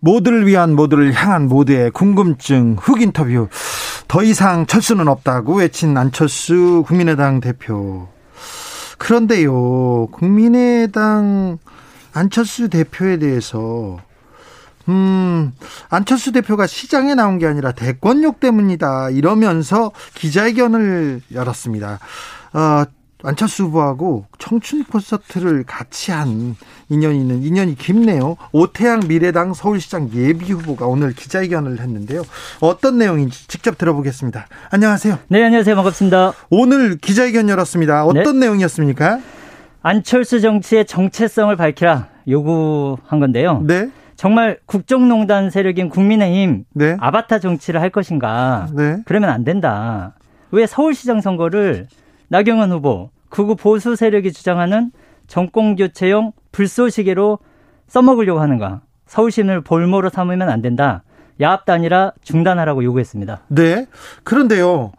모두를 위한 모두를 향한 모두의 궁금증 훅 인터뷰 더 이상 철수는 없다고 외친 안철수 국민의당 대표 그런데요 국민의당 안철수 대표에 대해서 음, 안철수 대표가 시장에 나온 게 아니라 대권욕 때문이다. 이러면서 기자회견을 열었습니다. 어, 안철수 후보하고 청춘 콘서트를 같이 한 인연이 있는 인연이 깊네요. 오태양 미래당 서울시장 예비 후보가 오늘 기자회견을 했는데요. 어떤 내용인지 직접 들어보겠습니다. 안녕하세요. 네, 안녕하세요. 반갑습니다. 오늘 기자회견 열었습니다. 어떤 네. 내용이었습니까? 안철수 정치의 정체성을 밝히라 요구한 건데요. 네. 정말 국정농단 세력인 국민의힘 네. 아바타 정치를 할 것인가? 네. 그러면 안 된다. 왜 서울시장 선거를 나경원 후보, 극우 보수 세력이 주장하는 정권 교체용 불쏘시개로 써먹으려고 하는가? 서울시민을 볼모로 삼으면 안 된다. 야합도 아니라 중단하라고 요구했습니다. 네. 그런데요.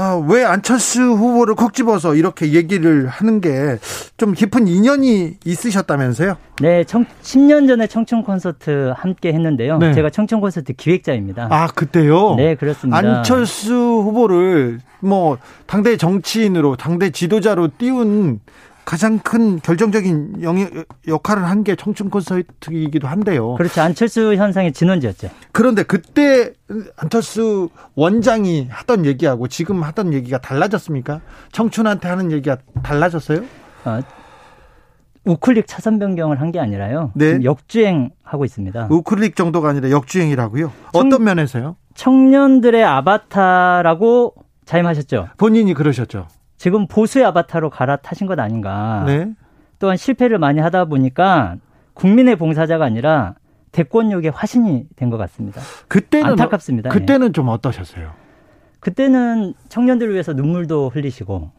아, 왜 안철수 후보를 콕 집어서 이렇게 얘기를 하는 게 좀 깊은 인연이 있으셨다면서요? 네, 청, 10년 전에 청춘 콘서트 함께 했는데요. 네. 제가 청춘 콘서트 기획자입니다. 아, 그때요? 네, 그렇습니다. 안철수 후보를 뭐 당대 정치인으로 당대 지도자로 띄운 가장 큰 결정적인 영역, 역할을 한 게 청춘 콘서트이기도 한데요. 그렇죠. 안철수 현상의 진원지였죠. 그런데 그때 안철수 원장이 하던 얘기하고 지금 하던 얘기가 달라졌습니까? 청춘한테 하는 얘기가 달라졌어요? 아, 우클릭 차선 변경을 한 게 아니라요. 네. 역주행하고 있습니다. 우클릭 정도가 아니라 역주행이라고요? 어떤 청, 면에서요? 청년들의 아바타라고 자임하셨죠. 본인이 그러셨죠. 지금 보수의 아바타로 갈아타신 것 아닌가. 네. 또한 실패를 많이 하다 보니까 국민의 봉사자가 아니라 대권력의 화신이 된 것 같습니다. 그때는 안타깝습니다. 그때는 예. 좀 어떠셨어요? 그때는 청년들을 위해서 눈물도 흘리시고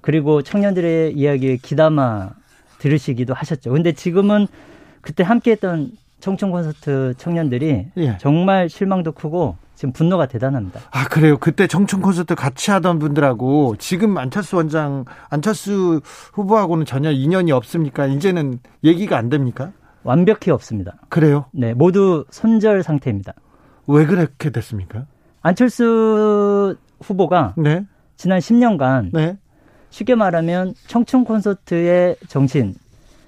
그리고 청년들의 이야기에 귀담아 들으시기도 하셨죠. 근데 지금은 그때 함께했던 청춘 콘서트 청년들이 예. 정말 실망도 크고 지금 분노가 대단합니다. 아 그래요. 그때 청춘 콘서트 같이 하던 분들하고 지금 안철수 원장, 안철수 후보하고는 전혀 인연이 없습니까? 이제는 얘기가 안 됩니까? 완벽히 없습니다. 그래요? 네, 모두 손절 상태입니다. 왜 그렇게 됐습니까? 안철수 후보가 네. 지난 10년간 네. 쉽게 말하면 청춘 콘서트의 정신,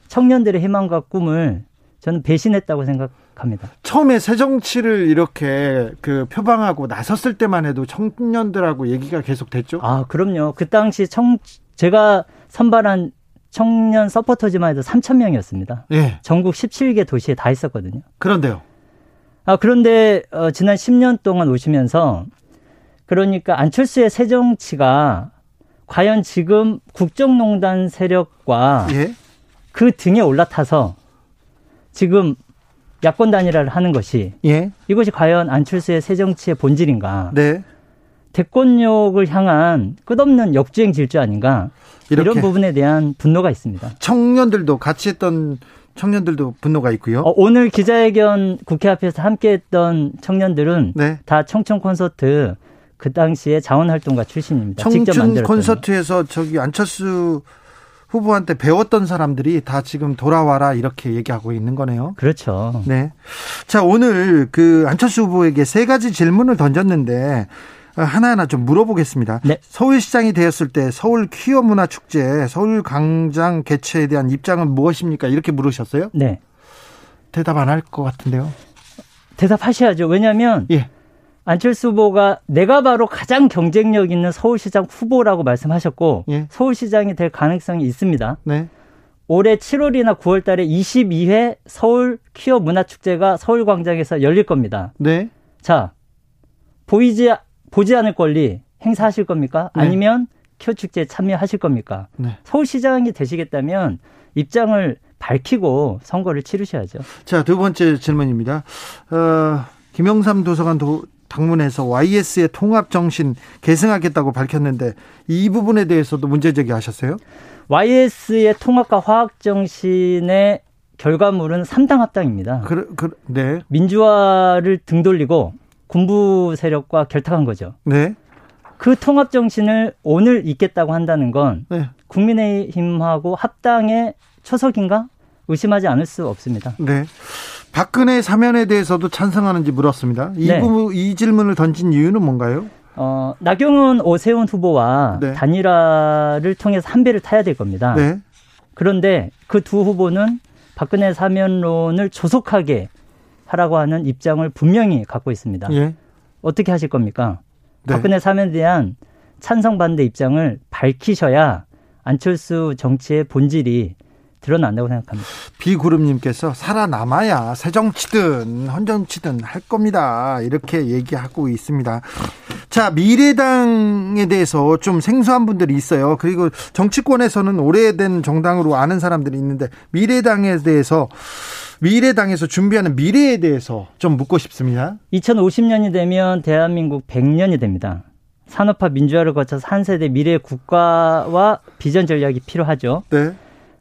청년들의 희망과 꿈을 저는 배신했다고 생각 합니다. 처음에 새 정치를 이렇게 그 표방하고 나섰을 때만 해도 청년들하고 얘기가 계속 됐죠? 아, 그럼요. 그 당시 청, 제가 선발한 청년 서포터즈만 해도 3천 명이었습니다. 예. 전국 17개 도시에 다 있었거든요. 그런데요. 아, 그런데 어, 지난 10년 동안 오시면서 그러니까 안철수의 새 정치가 과연 지금 국정농단 세력과 예? 그 등에 올라타서 지금 야권 단일화를 하는 것이 예. 이것이 과연 안철수의 새 정치의 본질인가? 네. 대권력을 향한 끝없는 역주행 질주 아닌가? 이런 부분에 대한 분노가 있습니다. 청년들도 같이 했던 청년들도 분노가 있고요. 어, 오늘 기자회견 국회 앞에서 함께했던 청년들은 네. 다 청춘 콘서트 그 당시에 자원활동가 출신입니다. 청춘 콘서트에서 저기 안철수 후보한테 배웠던 사람들이 다 지금 돌아와라 이렇게 얘기하고 있는 거네요. 그렇죠. 네. 자, 오늘 그 안철수 후보에게 세 가지 질문을 던졌는데 하나하나 좀 물어보겠습니다. 네. 서울시장이 되었을 때 서울 퀴어 문화 축제, 서울 광장 개최에 대한 입장은 무엇입니까? 이렇게 물으셨어요? 네. 대답 안 할 것 같은데요. 대답하셔야죠. 왜냐하면 예. 안철수 후보가 내가 바로 가장 경쟁력 있는 서울시장 후보라고 말씀하셨고 예. 서울시장이 될 가능성이 있습니다. 네. 올해 7월이나 9월 달에 22회 서울 퀴어 문화축제가 서울광장에서 열릴 겁니다. 네. 자, 보이지, 보지 않을 권리 행사하실 겁니까? 네. 아니면 퀴어 축제에 참여하실 겁니까? 네. 서울시장이 되시겠다면 입장을 밝히고 선거를 치르셔야죠. 자, 두 번째 질문입니다. 어, 김영삼 도서관 도, 당문에서 YS의 통합 정신 계승하겠다고 밝혔는데 이 부분에 대해서도 문제 제기하셨어요? YS의 통합과 화학 정신의 결과물은 3당 합당입니다. 그, 그, 네. 민주화를 등돌리고 군부 세력과 결탁한 거죠. 네. 그 통합 정신을 오늘 있겠다고 한다는 건 네. 국민의힘하고 합당의 초석인가 의심하지 않을 수 없습니다. 네. 박근혜 사면에 대해서도 찬성하는지 물었습니다. 이 네. 부분 이 질문을 던진 이유는 뭔가요? 어, 나경원 오세훈 후보와 네. 단일화를 통해서 한 배를 타야 될 겁니다. 네. 그런데 그 두 후보는 박근혜 사면론을 조속하게 하라고 하는 입장을 분명히 갖고 있습니다. 예. 어떻게 하실 겁니까? 네. 박근혜 사면에 대한 찬성 반대 입장을 밝히셔야 안철수 정치의 본질이 드러난다고 생각합니다. 비구름님께서 살아남아야 새 정치든 헌정치든 할 겁니다. 이렇게 얘기하고 있습니다. 자, 미래당에 대해서 좀 생소한 분들이 있어요. 그리고 정치권에서는 오래된 정당으로 아는 사람들이 있는데 미래당에 대해서 미래당에서 준비하는 미래에 대해서 좀 묻고 싶습니다. 2050년이 되면 대한민국 100년이 됩니다. 산업화 민주화를 거쳐서 한 세대 미래 국가와 비전 전략이 필요하죠. 네.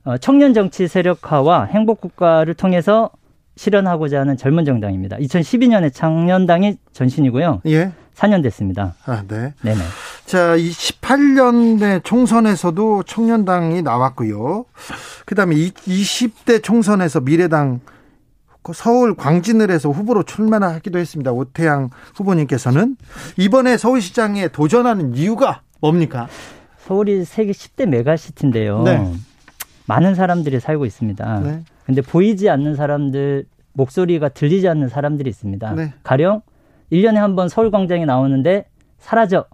어, 청년 정치 세력화와 행복 국가를 통해서 실현하고자 하는 젊은 정당입니다. 2012년에 청년당이 전신이고요. 예. 4년 됐습니다. 아, 네. 네네. 자, 이 18년대 총선에서도 청년당이 나왔고요. 그다음에 20대 총선에서 미래당 서울 광진을 해서 후보로 출마를 하기도 했습니다. 오태양 후보님께서는 이번에 서울시장에 도전하는 이유가 뭡니까? 서울이 세계 10대 메가시티인데요. 네. 많은 사람들이 살고 있습니다. 네. 근데 보이지 않는 사람들, 목소리가 들리지 않는 사람들이 있습니다. 네. 가령 1년에 한 번 서울 광장에 나오는데 사라져.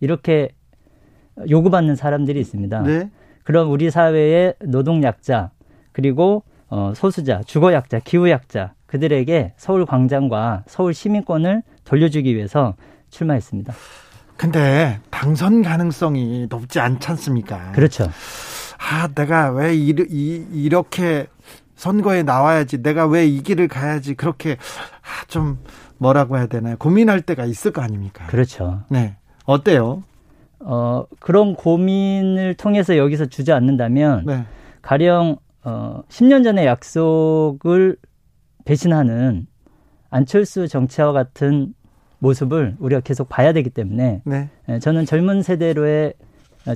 이렇게 요구받는 사람들이 있습니다. 네. 그럼 우리 사회의 노동 약자, 그리고 어, 소수자, 주거 약자, 기후 약자, 그들에게 서울 광장과 서울 시민권을 돌려주기 위해서 출마했습니다. 근데 당선 가능성이 높지 않지 않습니까? 그렇죠. 아, 내가 왜 이, 이, 이렇게 선거에 나와야지, 내가 왜 이 길을 가야지, 그렇게 아, 좀 뭐라고 해야 되나요? 고민할 때가 있을 거 아닙니까? 그렇죠. 네. 어때요? 어, 그런 고민을 통해서 여기서 주지 않는다면, 네. 가령, 어, 10년 전의 약속을 배신하는 안철수 정치와 같은 모습을 우리가 계속 봐야 되기 때문에, 네. 예, 저는 젊은 세대로의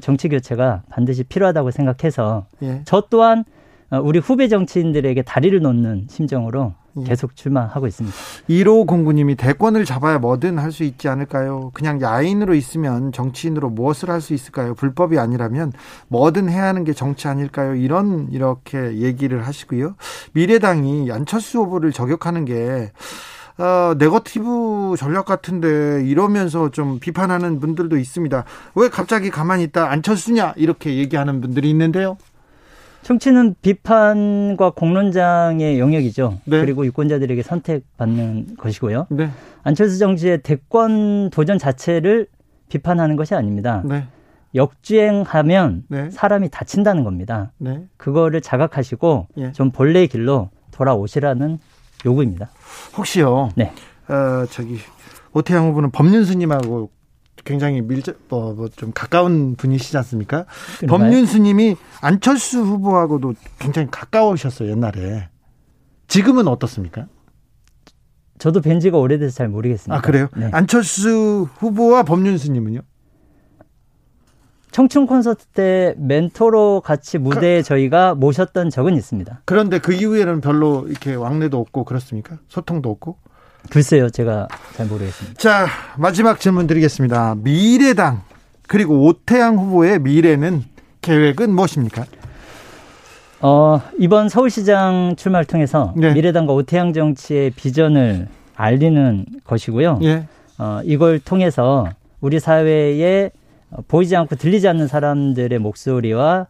정치 교체가 반드시 필요하다고 생각해서 예. 저 또한 어, 우리 후배 정치인들에게 다리를 놓는 심정으로 예. 계속 출마하고 있습니다. 1호 공구님이 대권을 잡아야 뭐든 할 수 있지 않을까요? 그냥 야인으로 있으면 정치인으로 무엇을 할 수 있을까요? 불법이 아니라면 뭐든 해야 하는 게 정치 아닐까요? 이런 이렇게 얘기를 하시고요. 미래당이 안철수 후보를 저격하는 게 어, 네거티브 전략 같은데 이러면서 좀 비판하는 분들도 있습니다. 왜 갑자기 가만히 있다 안철수냐 이렇게 얘기하는 분들이 있는데요. 정치는 비판과 공론장의 영역이죠. 네. 그리고 유권자들에게 선택받는 것이고요. 네. 안철수 정치의 대권 도전 자체를 비판하는 것이 아닙니다. 네. 역주행하면 네. 사람이 다친다는 겁니다. 네. 그거를 자각하시고 예. 좀 본래의 길로 돌아오시라는 요구입니다. 혹시요? 네. 어, 저기 오태양 후보는 법륜스님하고 굉장히 밀접 뭐, 뭐 좀 가까운 분이시지 않습니까? 법륜스님이 안철수 후보하고도 굉장히 가까우셨어요 옛날에. 지금은 어떻습니까? 저도 뵌 지가 오래돼서 잘 모르겠습니다. 아 그래요? 네. 안철수 후보와 법륜스님은요? 청춘 콘서트 때 멘토로 같이 무대에 그, 저희가 모셨던 적은 있습니다. 그런데 그 이후에는 별로 이렇게 왕래도 없고 그렇습니까? 소통도 없고? 글쎄요, 제가 잘 모르겠습니다. 자, 마지막 질문 드리겠습니다. 미래당 그리고 오태양 후보의 미래는 계획은 무엇입니까? 어, 이번 서울시장 출마를 통해서 네. 미래당과 오태양 정치의 비전을 알리는 것이고요. 예. 어, 이걸 통해서 우리 사회에 보이지 않고 들리지 않는 사람들의 목소리와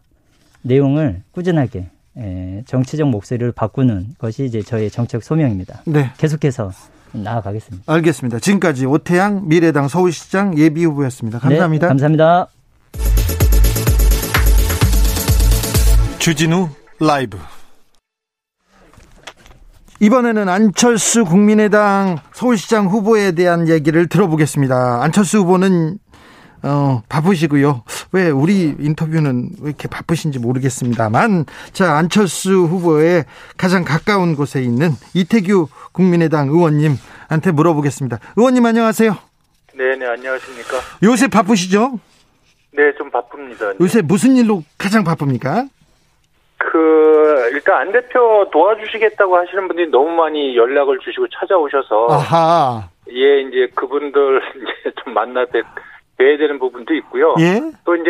내용을 꾸준하게 예, 정치적 목소리를 바꾸는 것이 이제 저의 정책 소명입니다. 네. 계속해서 나아가겠습니다. 알겠습니다. 지금까지 오태양 미래당 서울시장 예비 후보였습니다. 감사합니다. 네, 감사합니다. 주진우 라이브 이번에는 안철수 국민의당 서울시장 후보에 대한 얘기를 들어보겠습니다. 안철수 후보는 어, 바쁘시고요. 왜 우리 인터뷰는 왜 이렇게 바쁘신지 모르겠습니다만 자 안철수 후보의 가장 가까운 곳에 있는 이태규 국민의당 의원님한테 물어보겠습니다. 의원님 안녕하세요. 네, 네 안녕하십니까. 요새 바쁘시죠? 네, 좀 바쁩니다. 네. 요새 무슨 일로 가장 바쁩니까? 그 일단 안 대표 도와주시겠다고 하시는 분들이 너무 많이 연락을 주시고 찾아오셔서 아하. 예 이제 그분들 이제 좀 만나 뵙 뵈야 되는 부분도 있고요. 예. 또 이제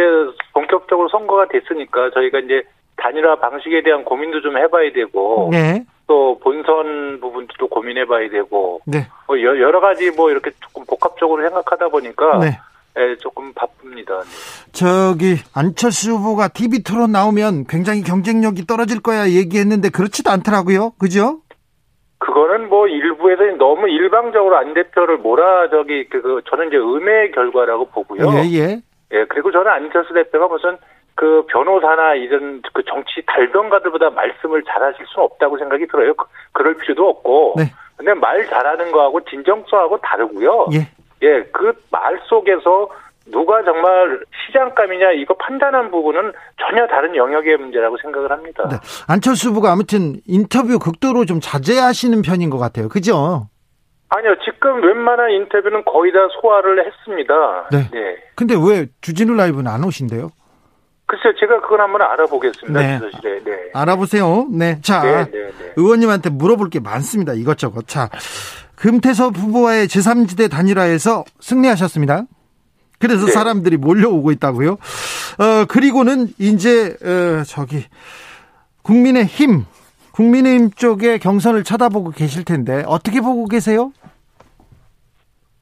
본격적으로 선거가 됐으니까 저희가 이제 단일화 방식에 대한 고민도 좀 해봐야 되고 네. 또 본선 부분도 또 고민해봐야 되고 네. 뭐 여- 여러 가지 뭐 이렇게 조금 복합적으로 생각하다 보니까 네. 예, 조금 바쁩니다. 네. 저기 안철수 후보가 TV 토론 나오면 굉장히 경쟁력이 떨어질 거야 얘기했는데 그렇지도 않더라고요. 그죠? 그거는 뭐 일부에서 너무 일방적으로 안 대표를 몰아 저기 그, 그 저는 이제 음해의 결과라고 보고요. 예, 예. 예, 그리고 저는 안철수 대표가 무슨 그 변호사나 이런 그 정치 달변가들보다 말씀을 잘하실 수는 없다고 생각이 들어요. 그, 그럴 필요도 없고. 네. 근데 말 잘하는 거하고 진정성하고 다르고요. 예. 예, 그 말 속에서 누가 정말 시장감이냐 이거 판단한 부분은 전혀 다른 영역의 문제라고 생각을 합니다. 네. 안철수 후보가 아무튼 인터뷰 극도로 좀 자제하시는 편인 것 같아요. 그죠? 아니요, 지금 웬만한 인터뷰는 거의 다 소화를 했습니다. 네. 근데 왜 주진우 라이브는 안 오신대요? 글쎄요, 제가 그건 한번 알아보겠습니다. 네. 비서실에. 네. 알아보세요. 네. 자, 네, 네, 네. 의원님한테 물어볼 게 많습니다. 이것저것. 자, 금태섭 후보와의 제3지대 단일화에서 승리하셨습니다. 그래서 네. 사람들이 몰려오고 있다고요. 어, 그리고는 이제, 어, 저기, 국민의 힘, 국민의 힘 쪽에 경선을 쳐다보고 계실 텐데, 어떻게 보고 계세요?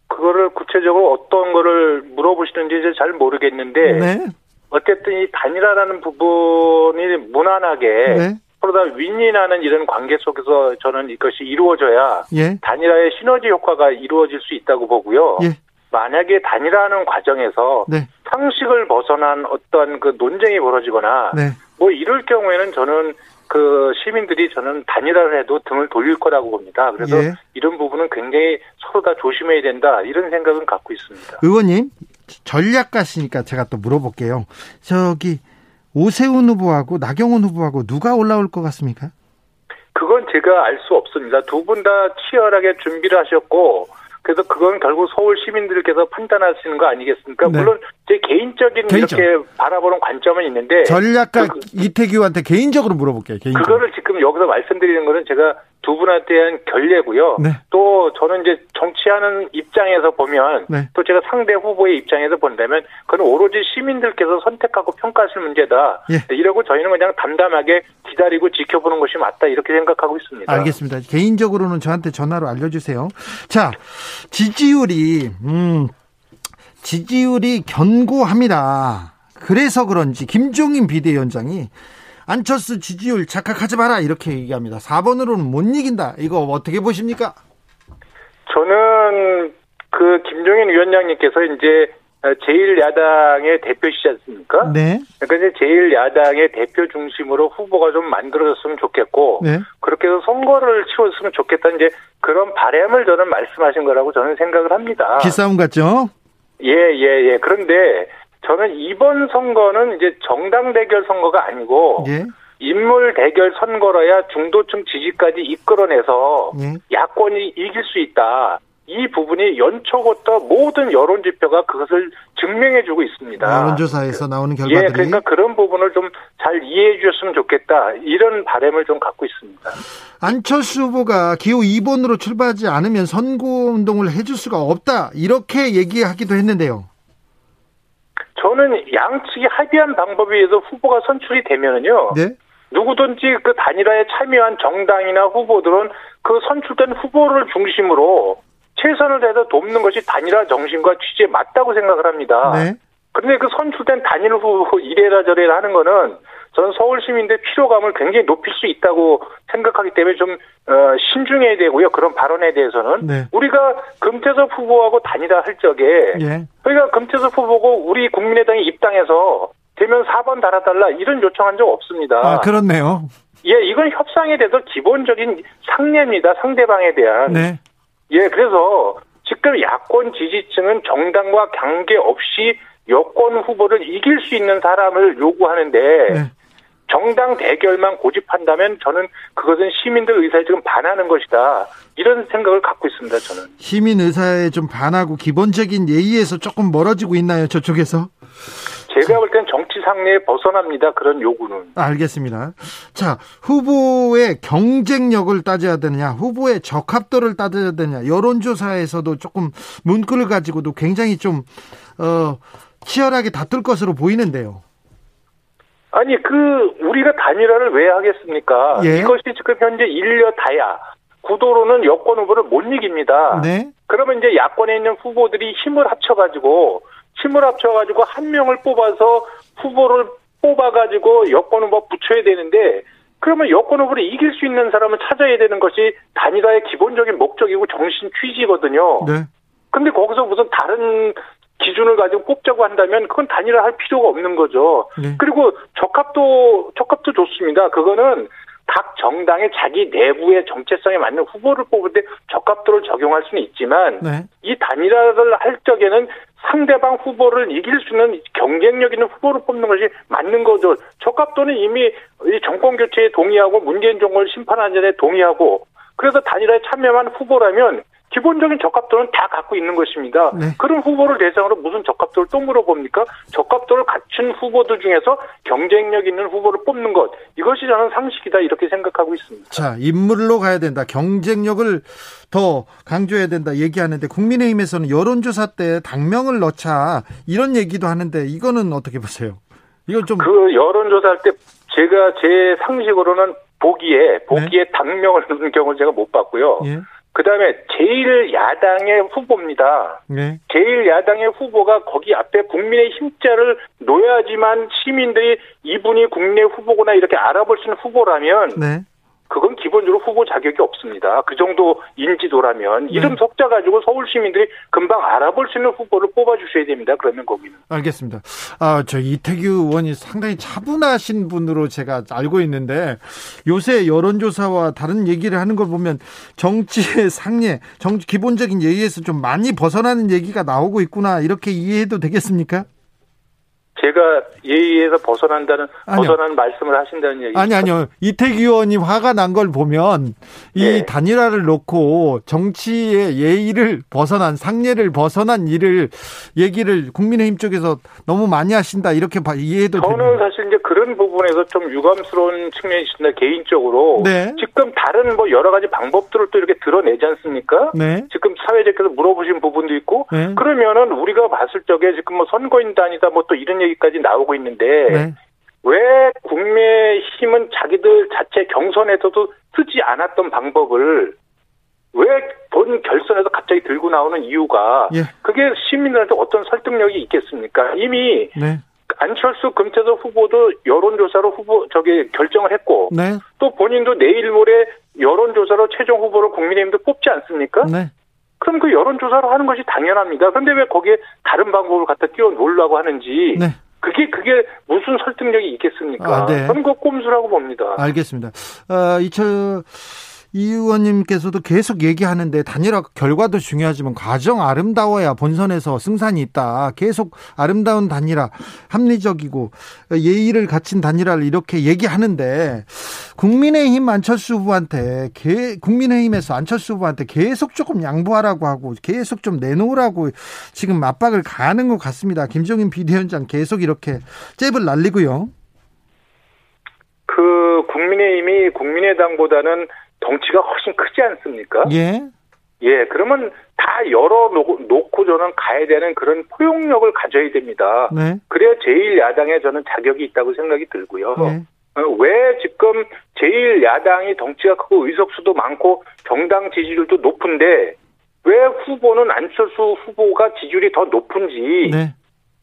그거를 구체적으로 어떤 거를 물어보시는지 이제 잘 모르겠는데 네. 어쨌든 이 단일화라는 부분이 무난하게 네. 서로 다 윈윈하는 이런 관계 속에서 저는 이것이 이루어져야 예. 단일화의 시너지 효과가 이루어질 수 있다고 보고요. 예. 만약에 단일화하는 과정에서 네. 상식을 벗어난 어떤 그 논쟁이 벌어지거나 네. 뭐 이럴 경우에는 저는 그 시민들이 저는 단일화를 해도 등을 돌릴 거라고 봅니다. 그래서 예. 이런 부분은 굉장히 서로 다 조심해야 된다 이런 생각은 갖고 있습니다. 의원님, 전략가시니까 제가 또 물어볼게요. 저기, 오세훈 후보하고 나경원 후보하고 누가 올라올 것 같습니까? 그건 제가 알 수 없습니다. 두 분 다 치열하게 준비를 하셨고 그래서 그건 결국 서울 시민들께서 판단하시는 거 아니겠습니까? 네. 물론 제 개인적인 개인적. 이렇게 바라보는 관점은 있는데 전략가 그- 이태규한테 개인적으로 물어볼게요. 개인적으로. 그거를 지금 여기서 말씀드리는 거는 제가 두 분한테 한 결례고요. 네. 또 저는 이제 정치하는 입장에서 보면 네. 또 제가 상대 후보의 입장에서 본다면 그건 오로지 시민들께서 선택하고 평가하실 문제다. 예. 이러고 저희는 그냥 담담하게 기다리고 지켜보는 것이 맞다 이렇게 생각하고 있습니다. 알겠습니다. 개인적으로는 저한테 전화로 알려주세요. 자, 지지율이, 음, 지지율이 견고합니다. 그래서 그런지 김종인 비대위원장이 안철수 지지율 착각하지 마라 이렇게 얘기합니다. 4번으로는 못 이긴다. 이거 어떻게 보십니까? 저는 그 김종인 위원장님께서 이제 제1야당의 대표시지 않습니까? 네. 그러니까 이제 제1야당의 대표 중심으로 후보가 좀 만들어졌으면 좋겠고 네. 그렇게 해서 선거를 치렀으면 좋겠다 이제 그런 바람을 저는 말씀하신 거라고 저는 생각을 합니다. 기싸움 같죠? 예, 예, 예. 그런데 저는 이번 선거는 이제 정당 대결 선거가 아니고 예. 인물 대결 선거라야 중도층 지지까지 이끌어내서 예. 야권이 이길 수 있다. 이 부분이 연초부터 모든 여론 지표가 그것을 증명해주고 있습니다. 여론조사에서 나오는 예, 결과들이 그러니까 그런 부분을 좀 잘 이해해 주셨으면 좋겠다. 이런 바람을 좀 갖고 있습니다. 안철수 후보가 기호 2번으로 출발하지 않으면 선거 운동을 해줄 수가 없다. 이렇게 얘기하기도 했는데요. 저는 양측이 합의한 방법에 의해서 후보가 선출이 되면은요. 네. 누구든지 그 단일화에 참여한 정당이나 후보들은 그 선출된 후보를 중심으로 최선을 다해서 돕는 것이 단일화 정신과 취지에 맞다고 생각을 합니다. 네. 그런데 그 선출된 단일 후보 이래라 저래라 하는 거는 저는 서울 시민들의 피로감을 굉장히 높일 수 있다고 생각하기 때문에 좀 어, 신중해야 되고요. 그런 발언에 대해서는 네. 우리가 금태섭 후보하고 단일화 할 적에 예. 저희가 금태섭 후보고 우리 국민의당이 입당해서 되면 4번 달아달라 이런 요청한 적 없습니다. 아, 그렇네요. 예, 이건 협상에 대해서 기본적인 상례입니다. 상대방에 대한. 네. 예, 그래서 지금 야권 지지층은 정당과 관계 없이 여권 후보를 이길 수 있는 사람을 요구하는데 네. 정당 대결만 고집한다면 저는 그것은 시민들 의사에 지금 반하는 것이다. 이런 생각을 갖고 있습니다, 저는. 시민 의사에 좀 반하고 기본적인 예의에서 조금 멀어지고 있나요, 저쪽에서? 제가 볼 땐 정치 상례에 벗어납니다. 그런 요구는. 알겠습니다. 자, 후보의 경쟁력을 따져야 되느냐, 후보의 적합도를 따져야 되느냐, 여론조사에서도 조금 문구를 가지고도 굉장히 좀, 어, 치열하게 다툴 것으로 보이는데요. 아니, 그, 우리가 단일화를 왜 하겠습니까? 예. 이것이 지금 현재 일려 다야. 구도로는 여권 후보를 못 이깁니다. 네. 그러면 이제 야권에 있는 후보들이 힘을 합쳐가지고 힘을 합쳐가지고 한 명을 뽑아서 후보를 뽑아가지고 여권 후보 붙여야 되는데 그러면 여권 후보를 이길 수 있는 사람을 찾아야 되는 것이 단일화의 기본적인 목적이고 정신 취지거든요. 네. 근데 거기서 무슨 다른 기준을 가지고 뽑자고 한다면 그건 단일화 할 필요가 없는 거죠. 네. 그리고 적합도 적합도 좋습니다. 그거는 각 정당의 자기 내부의 정체성에 맞는 후보를 뽑을 때 적합도를 적용할 수는 있지만 네. 이 단일화를 할 적에는 상대방 후보를 이길 수 있는 경쟁력 있는 후보를 뽑는 것이 맞는 거죠. 적합도는 이미 정권 교체에 동의하고 문재인 정권을 심판하는 전에 동의하고 그래서 단일화에 참여한 후보라면 기본적인 적합도는 다 갖고 있는 것입니다. 네. 그런 후보를 대상으로 무슨 적합도를 또 물어봅니까? 적합도를 갖춘 후보들 중에서 경쟁력 있는 후보를 뽑는 것 이것이 저는 상식이다 이렇게 생각하고 있습니다. 자 인물로 가야 된다. 경쟁력을 더 강조해야 된다 얘기하는데 국민의힘에서는 여론조사 때 당명을 넣자 이런 얘기도 하는데 이거는 어떻게 보세요? 이건 좀 그 여론조사 할 때 제가 제 상식으로는 보기에 보기에 네? 당명을 넣는 경우를 제가 못 봤고요. 예. 그 다음에 제일 야당의 후보입니다. 네. 제일 야당의 후보가 거기 앞에 국민의 힘자를 놓아야지만 시민들이 이분이 국내 후보구나 이렇게 알아볼 수 있는 후보라면 네. 그건 기본적으로 후보 자격이 없습니다. 그 정도 인지도라면 네. 이름 석자 가지고 서울 시민들이 금방 알아볼 수 있는 후보를 뽑아주셔야 됩니다. 그러면 거기는. 알겠습니다. 아, 저 이태규 의원이 상당히 차분하신 분으로 제가 알고 있는데 요새 여론조사와 다른 얘기를 하는 걸 보면 정치의 상례, 정치 기본적인 예의에서 좀 많이 벗어나는 얘기가 나오고 있구나 이렇게 이해해도 되겠습니까? 제가 예의에서 벗어난다는 아니요. 벗어난 말씀을 하신다는 얘기 아니 아니요 이태규 의원이 화가 난 걸 보면 이 네. 단일화를 놓고 정치의 예의를 벗어난 상례를 벗어난 일을 얘기를 국민의힘 쪽에서 너무 많이 하신다 이렇게 이해해도 저는 됩니다. 사실 이제 그런 부분에서 좀 유감스러운 측면이 있습니다 개인적으로 네. 지금 다른 뭐 여러 가지 방법들을 또 이렇게 드러내지 않습니까? 네. 지금 사회적에서 물어보신 부분도 있고 네. 그러면은 우리가 봤을 적에 지금 뭐 선거인단이다 뭐 또 이런 얘기 까지 나오고 있는데 네. 왜 국민의힘은 자기들 자체 경선에서도 쓰지 않았던 방법을 왜 본 결선에서 갑자기 들고 나오는 이유가 예. 그게 시민들한테 어떤 설득력이 있겠습니까? 이미 네. 안철수 금태섭 후보도 여론조사로 후보 저기 결정을 했고 네. 또 본인도 내일 모레 여론조사로 최종 후보를 국민의힘도 뽑지 않습니까? 네. 그럼 그 여론조사로 하는 것이 당연합니다. 그런데 왜 거기에 다른 방법을 갖다 끼워 놓으려고 하는지 네. 그게 그게 무슨 설득력이 있겠습니까? 아, 네. 그 꼼수라고 봅니다. 알겠습니다. 어, 이철 이 의원님께서도 계속 얘기하는데 단일화 결과도 중요하지만 과정 아름다워야 본선에서 승산이 있다. 계속 아름다운 단일화, 합리적이고 예의를 갖춘 단일화를 이렇게 얘기하는데 국민의힘 안철수 후보한테 국민의힘에서 안철수 후보한테 계속 조금 양보하라고 하고 계속 좀 내놓으라고 지금 압박을 가하는 것 같습니다. 김종인 비대위원장 계속 이렇게 잽을 날리고요. 그 국민의힘이 국민의당보다는 덩치가 훨씬 크지 않습니까? 예. 예, 그러면 다 열어 놓고 저는 가야 되는 그런 포용력을 가져야 됩니다. 네. 그래야 제일 야당에 저는 자격이 있다고 생각이 들고요. 네. 왜 지금 제일 야당이 덩치가 크고 의석수도 많고 정당 지지율도 높은데 왜 후보는 안철수 후보가 지지율이 더 높은지 네.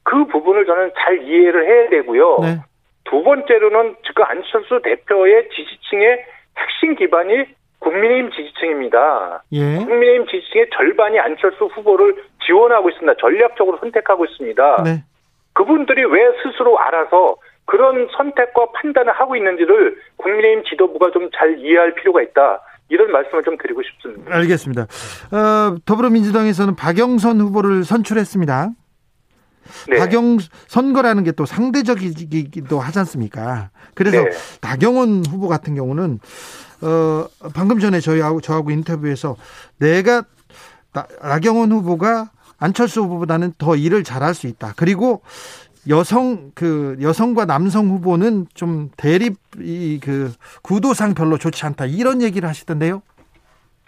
그 부분을 저는 잘 이해를 해야 되고요. 네. 두 번째로는 지금 안철수 대표의 지지층의 핵심 기반이 국민의힘 지지층입니다. 예. 국민의힘 지지층의 절반이 안철수 후보를 지원하고 있습니다. 전략적으로 선택하고 있습니다. 네. 그분들이 왜 스스로 알아서 그런 선택과 판단을 하고 있는지를 국민의힘 지도부가 좀 잘 이해할 필요가 있다. 이런 말씀을 좀 드리고 싶습니다. 알겠습니다. 어, 더불어민주당에서는 박영선 후보를 선출했습니다. 네. 박영 선거라는 게 또 상대적이기도 하지 않습니까? 그래서 네. 나경원 후보 같은 경우는 어 방금 전에 저희하고 저하고 인터뷰에서 내가 나, 나경원 후보가 안철수 후보보다는 더 일을 잘할 수 있다. 그리고 여성 그 여성과 남성 후보는 좀 대립 이 그 구도상 별로 좋지 않다 이런 얘기를 하시던데요.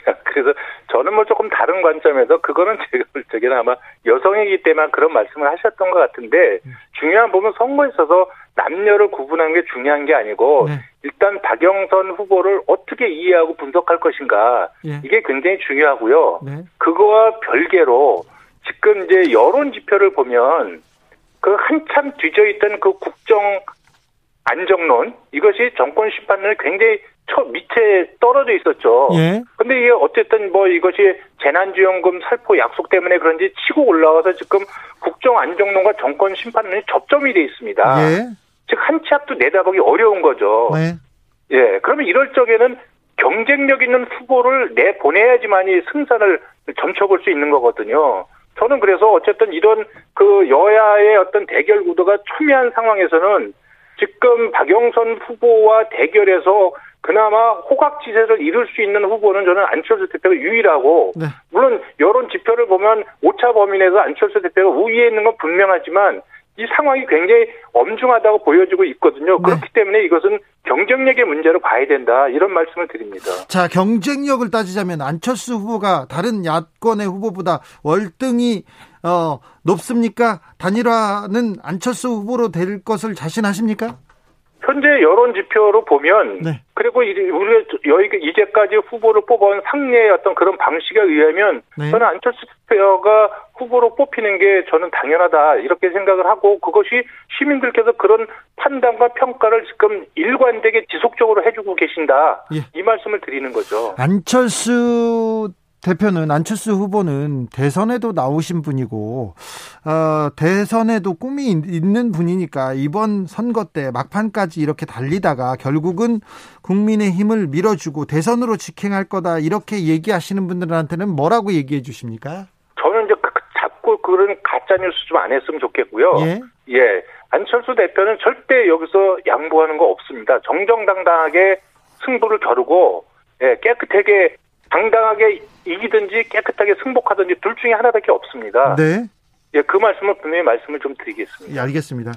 그래서 저는 뭐 조금 다른 관점에서 그거는 제가 볼 적에는 아마 여성이기 때문에 그런 말씀을 하셨던 것 같은데 중요한 부분 선거에 있어서 남녀를 구분하는 게 중요한 게 아니고 네. 일단 박영선 후보를 어떻게 이해하고 분석할 것인가 네. 이게 굉장히 중요하고요. 네. 그거와 별개로 지금 이제 여론 지표를 보면 그 한참 뒤져 있던 그 국정 안정론 이것이 정권 심판을 굉장히 저 밑에 떨어져 있었죠. 예. 근데 이게 어쨌든 뭐 이것이 재난지원금 살포 약속 때문에 그런지 치고 올라와서 지금 국정 안정론과 정권 심판론이 접점이 돼 있습니다. 예. 즉한 치 앞도 내다보기 어려운 거죠. 네. 예. 그러면 이럴 적에는 경쟁력 있는 후보를 내보내야지만이 승산을 점쳐볼 수 있는 거거든요. 저는 그래서 어쨌든 이런 그 여야의 어떤 대결 구도가 첨예한 상황에서는 지금 박영선 후보와 대결해서 그나마 호각지세를 이룰 수 있는 후보는 저는 안철수 대표가 유일하고 네. 물론 여론 지표를 보면 오차 범위 내에서 안철수 대표가 우위에 있는 건 분명하지만 이 상황이 굉장히 엄중하다고 보여지고 있거든요. 네. 그렇기 때문에 이것은 경쟁력의 문제로 봐야 된다 이런 말씀을 드립니다. 자 경쟁력을 따지자면 안철수 후보가 다른 야권의 후보보다 월등히 어, 높습니까? 단일화는 안철수 후보로 될 것을 자신하십니까? 현재 여론 지표로 보면 네. 그리고 우리가 이제까지 후보를 뽑아온 상례의 어떤 그런 방식에 의하면 네. 저는 안철수 대표가 후보로 뽑히는 게 저는 당연하다 이렇게 생각을 하고 그것이 시민들께서 그런 판단과 평가를 지금 일관되게 지속적으로 해주고 계신다 예. 이 말씀을 드리는 거죠. 안철수 대표는 안철수 후보는 대선에도 나오신 분이고 어, 대선에도 꿈이 있는 분이니까 이번 선거 때 막판까지 이렇게 달리다가 결국은 국민의 힘을 밀어주고 대선으로 직행할 거다 이렇게 얘기하시는 분들한테는 뭐라고 얘기해 주십니까? 저는 이제 그, 그 자꾸 그런 가짜 뉴스 좀 안 했으면 좋겠고요. 예. 예. 안철수 대표는 절대 여기서 양보하는 거 없습니다. 정정당당하게 승부를 겨루고 예, 깨끗하게 당당하게 이기든지 깨끗하게 승복하든지 둘 중에 하나밖에 없습니다. 네. 예, 그 말씀을 분명히 말씀을 좀 드리겠습니다. 예, 알겠습니다.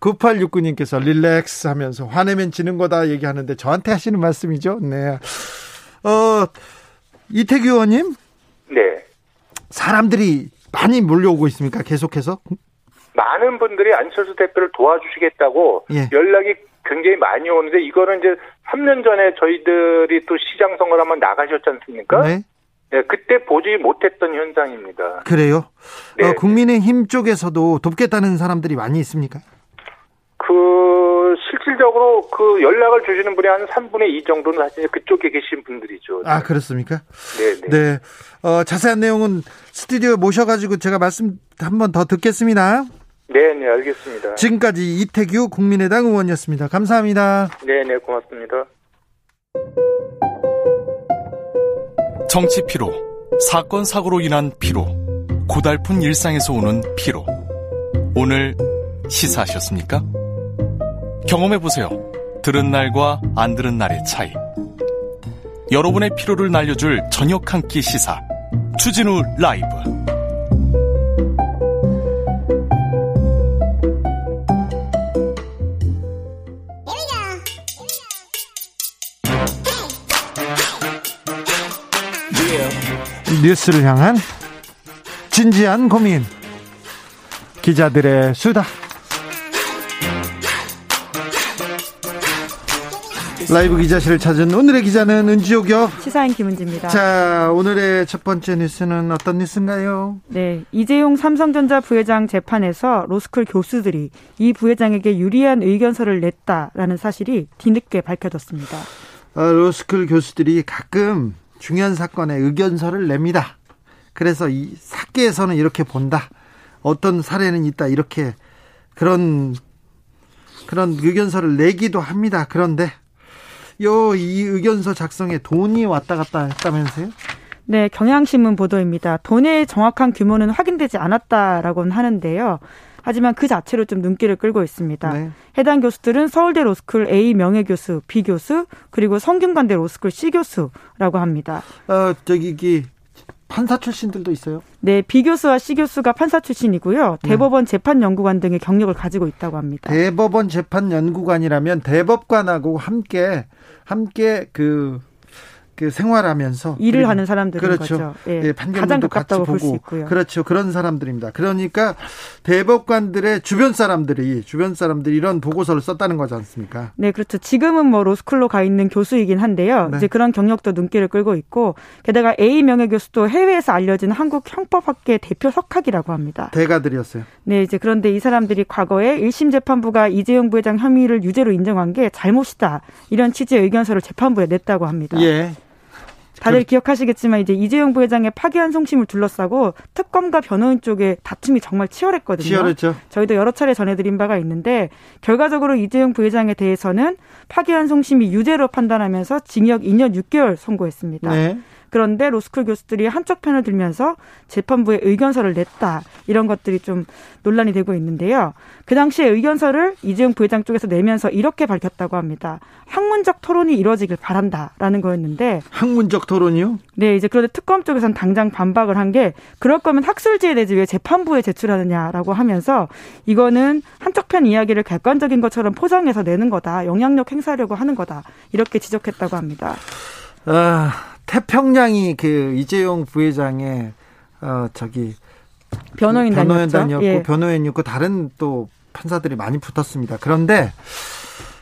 9869님께서 릴렉스 하면서 화내면 지는 거다 얘기하는데 저한테 하시는 말씀이죠? 네. 어, 이태규 의원님? 네. 사람들이 많이 몰려오고 있습니까? 계속해서? 많은 분들이 안철수 대표를 도와주시겠다고 예. 연락이 굉장히 많이 오는데 이거는 이제 3년 전에 저희들이 또 시장 선거를 한번 나가셨지 않습니까? 네. 네, 그때 보지 못했던 현상입니다. 그래요? 네. 어, 국민의힘 쪽에서도 돕겠다는 사람들이 많이 있습니까? 그 실질적으로 그 연락을 주시는 분이 한 3분의 2 정도는 사실 그쪽에 계신 분들이죠. 아 그렇습니까? 네. 네. 네. 어, 자세한 내용은 스튜디오에 모셔가지고 제가 말씀 한 번 더 듣겠습니다. 네, 네, 알겠습니다. 지금까지 이태규 국민의당 의원이었습니다. 감사합니다. 네, 네, 고맙습니다. 정치 피로, 사건 사고로 인한 피로, 고달픈 일상에서 오는 피로. 오늘 시사하셨습니까? 경험해 보세요. 들은 날과 안 들은 날의 차이. 여러분의 피로를 날려줄 저녁 한 끼 시사. 추진우 라이브. 뉴스를 향한 진지한 고민 기자들의 수다 라이브 기자실을 찾은 오늘의 기자는 은지옥이요. 시사인 김은지입니다. 자, 오늘의 첫 번째 뉴스는 어떤 뉴스인가요? 네, 이재용 삼성전자 부회장 재판에서 로스쿨 교수들이 이 부회장에게 유리한 의견서를 냈다라는 사실이 뒤늦게 밝혀졌습니다. 아, 로스쿨 교수들이 가끔 중요한 사건에 의견서를 냅니다. 그래서 이 사계에서는 이렇게 본다. 어떤 사례는 있다. 이렇게 그런 그런 의견서를 내기도 합니다. 그런데 요 이 의견서 작성에 돈이 왔다 갔다 했다면서요? 네, 경향신문 보도입니다. 돈의 정확한 규모는 확인되지 않았다라고는 하는데요. 하지만 그 자체로 좀 눈길을 끌고 있습니다. 네. 해당 교수들은 서울대 로스쿨 A 명예교수, B 교수, 그리고 성균관대 로스쿨 C 교수라고 합니다. 어, 저기 판사 출신들도 있어요? 네, B 교수와 C 교수가 판사 출신이고요. 네. 대법원 재판연구관 등의 경력을 가지고 있다고 합니다. 대법원 재판연구관이라면 대법관하고 함께 함께 그 그 생활하면서 일을 하는 사람들인 그렇죠. 거죠. 예. 예, 판결문도 같이 보고 그렇죠. 그런 사람들입니다. 그러니까 대법관들의 주변 사람들이 주변 사람들이 이런 보고서를 썼다는 거지 않습니까? 네, 그렇죠. 지금은 뭐 로스쿨로 가 있는 교수이긴 한데요. 네. 이제 그런 경력도 눈길을 끌고 있고 게다가 A 명예 교수도 해외에서 알려진 한국 형법학계 대표 석학이라고 합니다. 대가들이었어요. 네, 이제 그런데 이 사람들이 과거에 1심 재판부가 이재용 부회장 혐의를 유죄로 인정한 게 잘못이다. 이런 취지의 의견서를 재판부에 냈다고 합니다. 예. 다들 그... 기억하시겠지만 이제 이재용 부회장의 파기한 송심을 둘러싸고 특검과 변호인 쪽에 다툼이 정말 치열했거든요. 치열했죠. 저희도 여러 차례 전해드린 바가 있는데 결과적으로 이재용 부회장에 대해서는 파기한 송심이 유죄로 판단하면서 징역 2년 6개월 선고했습니다. 네. 그런데 로스쿨 교수들이 한쪽 편을 들면서 재판부에 의견서를 냈다. 이런 것들이 좀 논란이 되고 있는데요. 그 당시에 의견서를 이재용 부회장 쪽에서 내면서 이렇게 밝혔다고 합니다. 학문적 토론이 이루어지길 바란다라는 거였는데 학문적 토론이요? 네, 이제 그런데 특검 쪽에서는 당장 반박을 한 게 그럴 거면 학술지에 내지 왜 재판부에 제출하느냐라고 하면서 이거는 한쪽 편 이야기를 객관적인 것처럼 포장해서 내는 거다. 영향력 행사하려고 하는 거다. 이렇게 지적했다고 합니다. 아, 태평양이 그 이재용 부회장의 어 저기 변호인 변호인단이었고 예. 변호인이었고 다른 또 판사들이 많이 붙었습니다. 그런데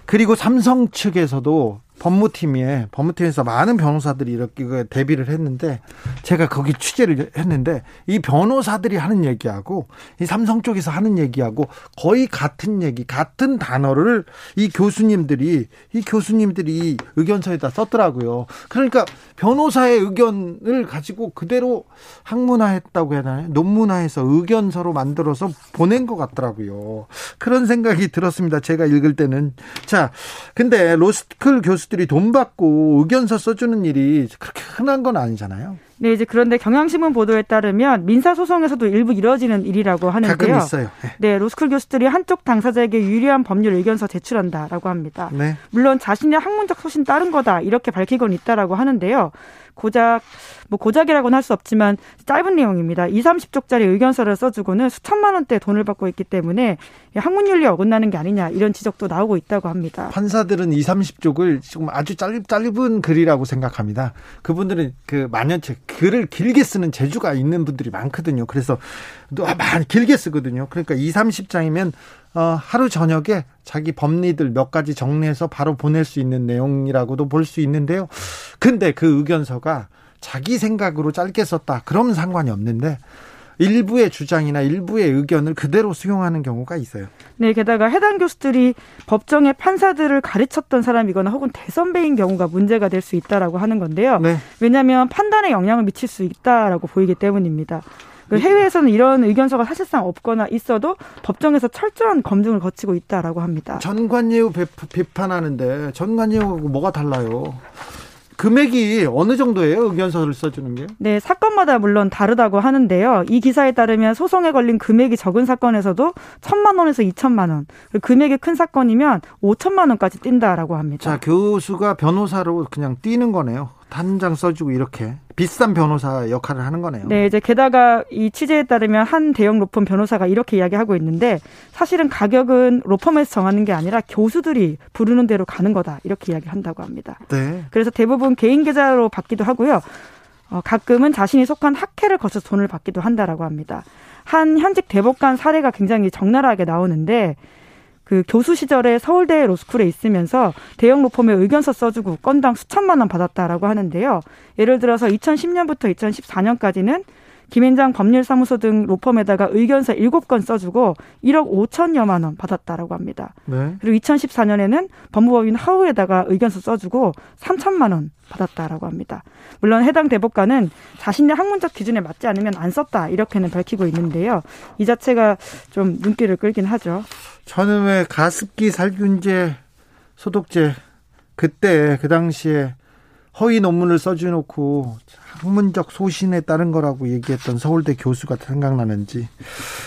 그리고 삼성 측에서도 법무팀에 법무팀에서 많은 변호사들이 이렇게 그 대비를 했는데 제가 거기 취재를 했는데 이 변호사들이 하는 얘기하고 이 삼성 쪽에서 하는 얘기하고 거의 같은 얘기 같은 단어를 이 교수님들이 이 교수님들이 의견서에다 썼더라고요. 그러니까 변호사의 의견을 가지고 그대로 학문화했다고 해야 하나요? 논문화해서 의견서로 만들어서 보낸 것 같더라고요. 그런 생각이 들었습니다. 제가 읽을 때는 자 근데 로스쿨 교수 교수들이 돈 받고 의견서 써주는 일이 그렇게 흔한 건 아니잖아요. 네, 이제 그런데 경향신문 보도에 따르면 민사소송에서도 일부 이루어지는 일이라고 하는데요. 가끔 있어요. 네. 네, 로스쿨 교수들이 한쪽 당사자에게 유리한 법률 의견서 제출한다라고 합니다. 네. 물론 자신의 학문적 소신 따른 거다 이렇게 밝히곤 있다라고 하는데요. 고작 뭐 고작이라고는 할 수 없지만 짧은 내용입니다. 2, 30쪽짜리 의견서를 써주고는 수천만 원대 돈을 받고 있기 때문에 학문윤리 어긋나는 게 아니냐 이런 지적도 나오고 있다고 합니다. 판사들은 2, 30쪽을 지금 아주 짧, 짧은 글이라고 생각합니다. 그분들은 그 만연책 글을 길게 쓰는 재주가 있는 분들이 많거든요. 그래서 많이 길게 쓰거든요. 그러니까 2, 30장이면 어, 하루 저녁에 자기 법리들 몇 가지 정리해서 바로 보낼 수 있는 내용이라고도 볼 수 있는데요. 근데 그 의견서가 자기 생각으로 짧게 썼다. 그럼 상관이 없는데 일부의 주장이나 일부의 의견을 그대로 수용하는 경우가 있어요. 네, 게다가 해당 교수들이 법정의 판사들을 가르쳤던 사람이거나 혹은 대선배인 경우가 문제가 될 수 있다라고 하는 건데요. 네. 왜냐하면 판단에 영향을 미칠 수 있다라고 보이기 때문입니다. 그 해외에서는 이런 의견서가 사실상 없거나 있어도 법정에서 철저한 검증을 거치고 있다라고 합니다. 전관예우 비판하는데 전관예우하고 뭐가 달라요? 금액이 어느 정도예요? 의견서를 써주는 게? 네, 사건마다 물론 다르다고 하는데요. 이 기사에 따르면 소송에 걸린 금액이 적은 사건에서도 천만 원에서 이천만 원, 금액이 큰 사건이면 오천만 원까지 뛴다라고 합니다. 자, 교수가 변호사로 그냥 뛰는 거네요. 단장 써주고 이렇게 비싼 변호사 역할을 하는 거네요. 네, 이제 게다가 이 취재에 따르면 한 대형 로펌 변호사가 이렇게 이야기하고 있는데 사실은 가격은 로펌에서 정하는 게 아니라 교수들이 부르는 대로 가는 거다 이렇게 이야기한다고 합니다. 네. 그래서 대부분 개인 계좌로 받기도 하고요. 어, 가끔은 자신이 속한 학회를 거쳐서 돈을 받기도 한다라고 합니다. 한 현직 대법관 사례가 굉장히 적나라하게 나오는데 그 교수 시절에 서울대 로스쿨에 있으면서 대형 로펌에 의견서 써주고 건당 수천만 원 받았다라고 하는데요. 예를 들어서 2010년부터 2014년까지는 김앤장 법률사무소 등 로펌에다가 의견서 7건 써주고 1억 5천여만 원 받았다라고 합니다. 네. 그리고 2014년에는 법무법인 하우에다가 의견서 써주고 3천만 원 받았다라고 합니다. 물론 해당 대법관은 자신의 학문적 기준에 맞지 않으면 안 썼다 이렇게는 밝히고 있는데요. 이 자체가 좀 눈길을 끌긴 하죠. 저는 왜 가습기 살균제 소독제 그때 그 당시에 허위 논문을 써주놓고 학문적 소신에 따른 거라고 얘기했던 서울대 교수가 생각나는지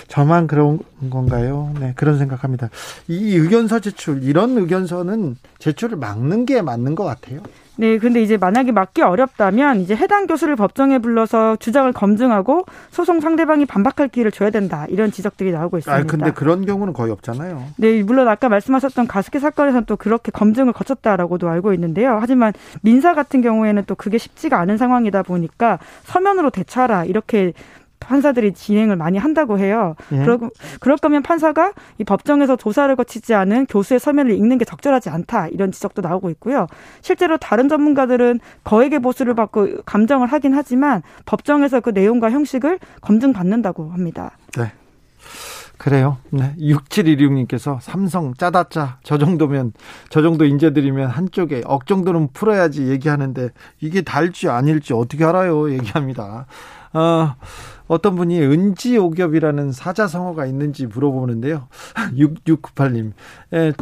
저만 그런 건가요? 네 그런 생각합니다. 이 의견서 제출 이런 의견서는 제출을 막는 게 맞는 것 같아요. 네, 근데 이제 만약에 막기 어렵다면 이제 해당 교수를 법정에 불러서 주장을 검증하고 소송 상대방이 반박할 기회를 줘야 된다. 이런 지적들이 나오고 있습니다. 아, 근데 그런 경우는 거의 없잖아요. 네, 물론 아까 말씀하셨던 가습기 사건에서는 또 그렇게 검증을 거쳤다라고도 알고 있는데요. 하지만 민사 같은 경우에는 또 그게 쉽지가 않은 상황이다 보니까 서면으로 대처하라 이렇게 판사들이 진행을 많이 한다고 해요. 예. 그러, 그럴 거면 판사가 이 법정에서 조사를 거치지 않은 교수의 서면을 읽는 게 적절하지 않다 이런 지적도 나오고 있고요. 실제로 다른 전문가들은 거액의 보수를 받고 감정을 하긴 하지만 법정에서 그 내용과 형식을 검증받는다고 합니다. 네. 그래요. 네. 6716님께서 삼성 짜다짜 저 정도면 저 정도 인재들이면 한쪽에 억 정도는 풀어야지 얘기하는데 이게 달지 아닐지 어떻게 알아요 얘기합니다. 어, 어떤 분이 은지오겹이라는 사자성어가 있는지 물어보는데요. 6698님. 예,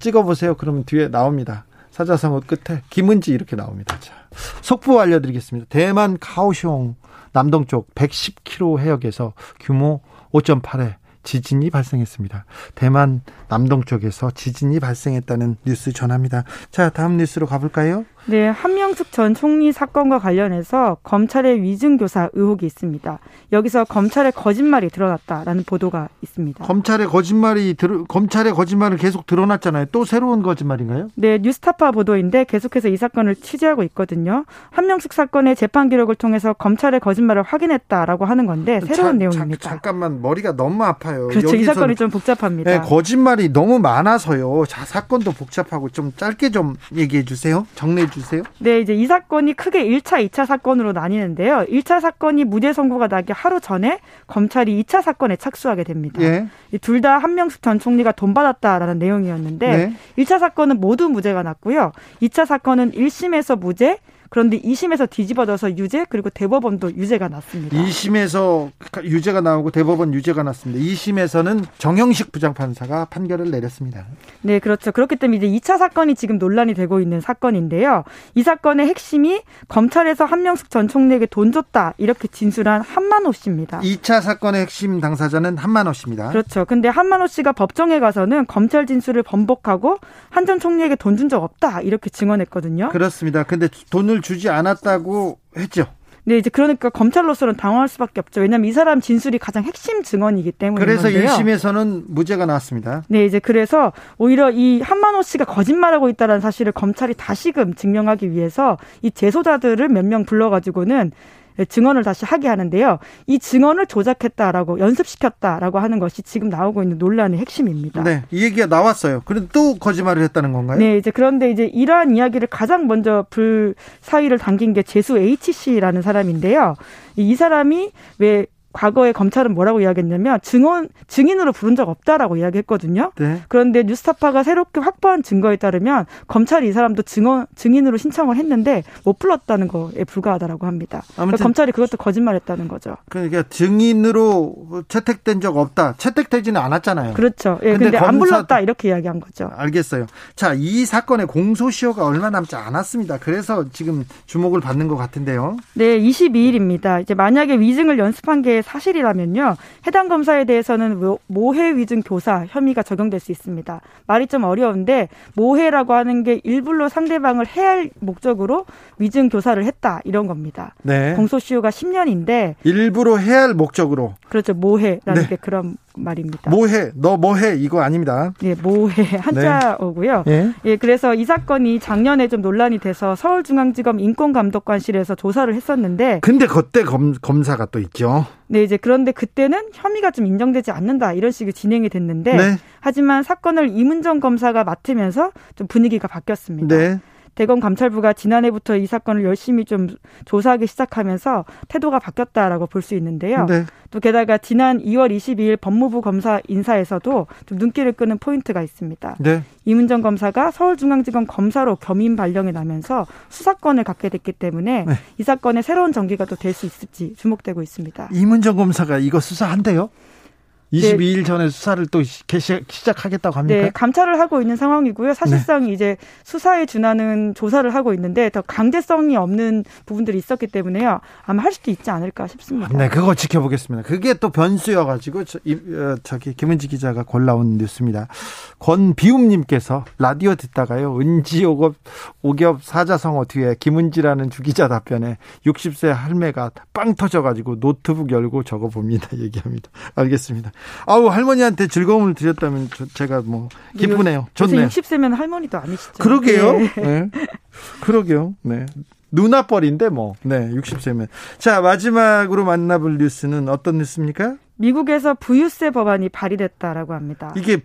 찍어보세요. 그러면 뒤에 나옵니다. 사자성어 끝에 김은지 이렇게 나옵니다. 자, 속보 알려드리겠습니다. 대만 카오슝 남동쪽 110km 해역에서 규모 5.8에 지진이 발생했습니다. 대만 남동쪽에서 지진이 발생했다는 뉴스 전합니다. 자, 다음 뉴스로 가볼까요? 네, 한명숙 전 총리 사건과 관련해서 검찰의 위증교사 의혹이 있습니다. 여기서 검찰의 거짓말이 드러났다라는 보도가 있습니다. 검찰의 거짓말이 들, 검찰의 거짓말을 계속 드러났잖아요. 또 새로운 거짓말인가요? 네, 뉴스타파 보도인데 계속해서 이 사건을 취재하고 있거든요. 한명숙 사건의 재판 기록을 통해서 검찰의 거짓말을 확인했다라고 하는 건데 새로운 자, 내용입니다. 자, 잠깐만 머리가 너무 아파요. 그렇죠. 이 사건이 좀 복잡합니다. 네, 거짓말이 너무 많아서요. 자, 사건도 복잡하고 좀 짧게 좀 얘기해 주세요. 정리해 주세요. 네, 이제 이 사건이 크게 1차, 2차 사건으로 나뉘는데요. 1차 사건이 무죄 선고가 나기 하루 전에 검찰이 2차 사건에 착수하게 됩니다. 예. 둘다 한명숙 전 총리가 돈 받았다라는 내용이었는데 네. 1차 사건은 모두 무죄가 났고요. 2차 사건은 1심에서 무죄, 그런데 2심에서 뒤집어져서 유죄 그리고 대법원도 유죄가 났습니다. 2심에서 유죄가 나오고 대법원 유죄가 났습니다. 2심에서는 정형식 부장판사가 판결을 내렸습니다. 네, 그렇죠. 그렇기 때문에 이제 2차 사건이 지금 논란이 되고 있는 사건인데요. 이 사건의 핵심이 검찰에서 한명숙 전 총리에게 돈 줬다 이렇게 진술한 한만호 씨입니다. 2차 사건의 핵심 당사자는 한만호 씨입니다. 그렇죠. 근데 한만호 씨가 법정에 가서는 검찰 진술을 번복하고 한 전 총리에게 돈 준 적 없다 이렇게 증언했거든요. 그렇습니다. 근데 돈을 주지 않았다고 했죠. 네, 이제 그러니까 검찰로서는 당황할 수밖에 없죠. 왜냐하면 이 사람 진술이 가장 핵심 증언이기 때문에. 그래서 1심에서는 무죄가 나왔습니다. 네, 이제 그래서 오히려 이 한만호 씨가 거짓말하고 있다는 사실을 검찰이 다시금 증명하기 위해서 이 재소자들을 몇 명 불러가지고는 증언을 다시 하게 하는데요. 이 증언을 조작했다라고 연습시켰다라고 하는 것이 지금 나오고 있는 논란의 핵심입니다. 네, 이 얘기가 나왔어요. 그런데 또 거짓말을 했다는 건가요? 네, 이제 그런데 이제 이러한 이야기를 가장 먼저 불사위를 당긴 게 재수 H 씨라는 사람인데요. 이 사람이 왜 과거에 검찰은 뭐라고 이야기했냐면 증언 증인으로 부른 적 없다라고 이야기했거든요. 네. 그런데 뉴스타파가 새롭게 확보한 증거에 따르면 검찰이 이 사람도 증언 증인으로 신청을 했는데 못 불렀다는 거에 불과하다라고 합니다. 그러니까 검찰이 그것도 거짓말했다는 거죠. 그러니까 증인으로 채택된 적 없다. 채택되지는 않았잖아요. 그렇죠. 예, 근데, 근데 검사... 안 불렀다 이렇게 이야기한 거죠. 알겠어요. 자, 이 사건의 공소시효가 얼마 남지 않았습니다. 그래서 지금 주목을 받는 것 같은데요. 네, 22일입니다. 이제 만약에 위증을 연습한 게 사실이라면요. 해당 검사에 대해서는 모해 위증 교사 혐의가 적용될 수 있습니다. 말이 좀 어려운데 모해라고 하는 게 일부러 상대방을 해할 목적으로 위증 교사를 했다 이런 겁니다. 네. 공소시효가 10년인데 일부러 해할 목적으로 그렇죠. 모해라는 네. 게 그런 말입니다. 뭐해? 너 뭐해? 이거 아닙니다. 네, 뭐해 한자어고요. 네. 예. 예, 그래서 이 사건이 작년에 좀 논란이 돼서 서울중앙지검 인권감독관실에서 조사를 했었는데 근데 그때 검, 검사가 또 있죠. 네, 이제 그런데 그때는 혐의가 좀 인정되지 않는다 이런 식의 진행이 됐는데 네. 하지만 사건을 이문정 검사가 맡으면서 좀 분위기가 바뀌었습니다. 네. 대검 감찰부가 지난해부터 이 사건을 열심히 좀 조사하기 시작하면서 태도가 바뀌었다라고 볼 수 있는데요. 네. 또 게다가 지난 2월 22일 법무부 검사 인사에서도 좀 눈길을 끄는 포인트가 있습니다. 네. 이문정 검사가 서울중앙지검 검사로 겸임 발령이 나면서 수사권을 갖게 됐기 때문에 네. 이 사건의 새로운 전기가 또 될 수 있을지 주목되고 있습니다. 이문정 검사가 이거 수사한대요? 22일 네. 전에 수사를 또 시작하겠다고 합니까? 네, 감찰을 하고 있는 상황이고요. 사실상 네. 이제 수사에 준하는 조사를 하고 있는데 더 강제성이 없는 부분들이 있었기 때문에요. 아마 할 수도 있지 않을까 싶습니다. 네, 그거 지켜보겠습니다. 그게 또 변수여가지고 저, 이, 어, 저기 김은지 기자가 골라온 뉴스입니다. 권비움님께서 라디오 듣다가요. 은지 오겹, 오겹 사자성어 뒤에 김은지라는 주기자 답변에 60세 할매가 빵 터져가지고 노트북 열고 적어봅니다. 얘기합니다. 알겠습니다. 아우 할머니한테 즐거움을 드렸다면 저, 제가 뭐 기쁘네요. 좋네요. 60세면 할머니도 아니시죠? 그러게요. 네. 네. 그러게요. 네. 누나뻘인데 뭐. 네, 60세면. 자, 마지막으로 만나볼 뉴스는 어떤 뉴스입니까? 미국에서 부유세 법안이 발의됐다라고 합니다. 이게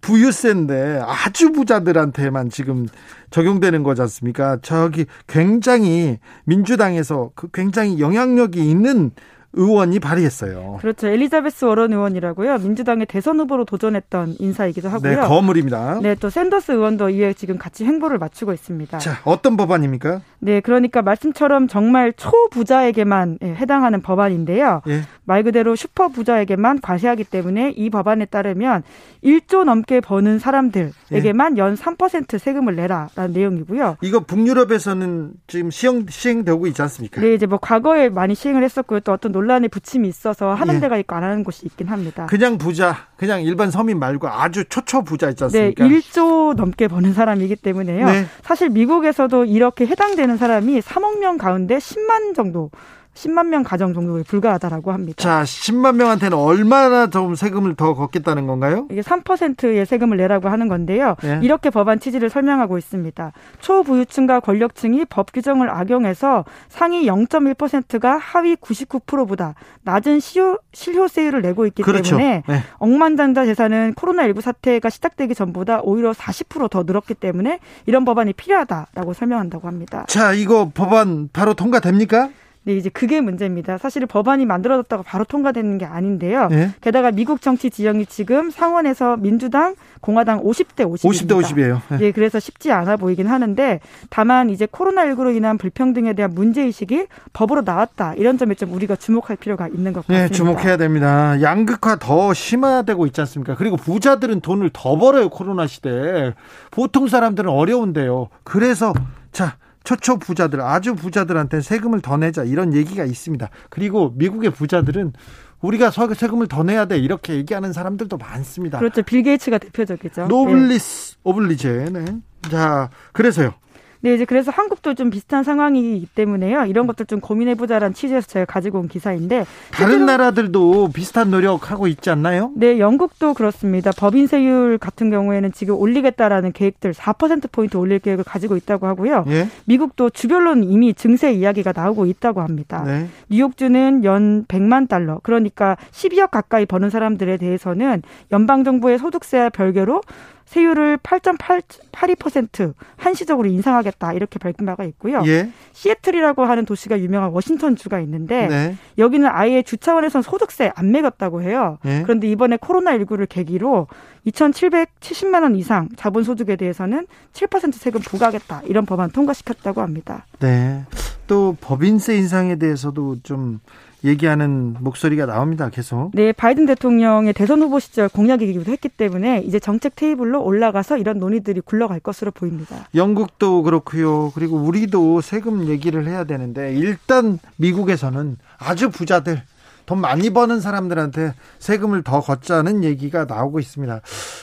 부유세인데 아주 부자들한테만 지금 적용되는 거지 않습니까? 저기 굉장히 민주당에서 그 굉장히 영향력이 있는 의원이 발의했어요. 그렇죠. 엘리자베스 워런 의원이라고요. 민주당의 대선 후보로 도전했던 인사이기도 하고요. 네, 거물입니다. 네, 또 샌더스 의원도 이에 지금 같이 행보를 마치고 있습니다. 자, 어떤 법안입니까? 네, 그러니까 말씀처럼 정말 초부자에게만 예, 해당하는 법안인데요. 예. 말 그대로 슈퍼 부자에게만 과세하기 때문에 이 법안에 따르면 1조 넘게 버는 사람들에게만 예. 연3% 세금을 내라라는 내용이고요. 이거 북유럽에서는 지금 시행 시행되고 있지 않습니까? 네, 이제 뭐 과거에 많이 시행을 했었고요. 또 어떤 논란의 부침이 있어서 하는 예. 데가 있고 안 하는 곳이 있긴 합니다. 그냥 부자, 그냥 일반 서민 말고 아주 초초 부자 있지 않습니까? 네, 1조 넘게 버는 사람이기 때문에요. 네. 사실 미국에서도 이렇게 해당되는 사람이 3억 명 가운데 10만 정도 10만 명 가정 정도에 불과하다라고 합니다. 자, 10만 명한테는 얼마나 좀 세금을 더 걷겠다는 건가요? 이게 3%의 세금을 내라고 하는 건데요. 네. 이렇게 법안 취지를 설명하고 있습니다. 초부유층과 권력층이 법 규정을 악용해서 상위 0.1%가 하위 99%보다 낮은 시효, 실효세율을 내고 있기 그렇죠. 때문에 네. 억만장자 재산은 코로나19 사태가 시작되기 전보다 오히려 40%더 늘었기 때문에 이런 법안이 필요하다라고 설명한다고 합니다. 자, 이거 법안 바로 통과됩니까? 네, 이제 그게 문제입니다. 사실 법안이 만들어졌다가 바로 통과되는 게 아닌데요. 네? 게다가 미국 정치 지형이 지금 상원에서 민주당, 공화당 50대 50입니다. 50대 50이에요. 네. 예, 그래서 쉽지 않아 보이긴 하는데 다만 이제 코로나19로 인한 불평등에 대한 문제 의식이 법으로 나왔다. 이런 점에 좀 우리가 주목할 필요가 있는 것 네, 같습니다. 네, 주목해야 됩니다. 양극화 더 심화되고 있지 않습니까? 그리고 부자들은 돈을 더 벌어요, 코로나 시대에. 보통 사람들은 어려운데요. 그래서 자, 초초 부자들, 아주 부자들한테 세금을 더 내자 이런 얘기가 있습니다. 그리고 미국의 부자들은 우리가 세금을 더 내야 돼 이렇게 얘기하는 사람들도 많습니다. 그렇죠. 빌 게이츠가 대표적이죠. 노블리스 네. 오블리제. 네. 자, 그래서요. 네, 이제 그래서 한국도 좀 비슷한 상황이기 때문에요. 이런 것들 좀 고민해보자라는 취지에서 제가 가지고 온 기사인데. 다른 나라들도 비슷한 노력하고 있지 않나요? 네, 영국도 그렇습니다. 법인세율 같은 경우에는 지금 올리겠다라는 계획들 4%포인트 올릴 계획을 가지고 있다고 하고요. 예? 미국도 주별로는 이미 증세 이야기가 나오고 있다고 합니다. 네. 뉴욕주는 연 100만 달러, 그러니까 12억 가까이 버는 사람들에 대해서는 연방정부의 소득세와 별개로 세율을 8.82% 한시적으로 인상하겠다 이렇게 밝힌 바가 있고요. 예. 시애틀이라고 하는 도시가 유명한 워싱턴 주가 있는데 네. 여기는 아예 주 차원에선 소득세 안 매겼다고 해요. 예. 그런데 이번에 코로나19를 계기로 2,770만 원 이상 자본 소득에 대해서는 7% 세금 부과하겠다 이런 법안 통과시켰다고 합니다. 네. 또 법인세 인상에 대해서도 좀 얘기하는 목소리가 나옵니다. 계속. 네, 바이든 대통령의 대선 후보 시절 공약이기도 했기 때문에 이제 정책 테이블로 올라가서 이런 논의들이 굴러갈 것으로 보입니다. 영국도 그렇고요. 그리고 우리도 세금 얘기를 해야 되는데 일단 미국에서는 아주 부자들 돈 많이 버는 사람들한테 세금을 더 걷자는 얘기가 나오고 있습니다.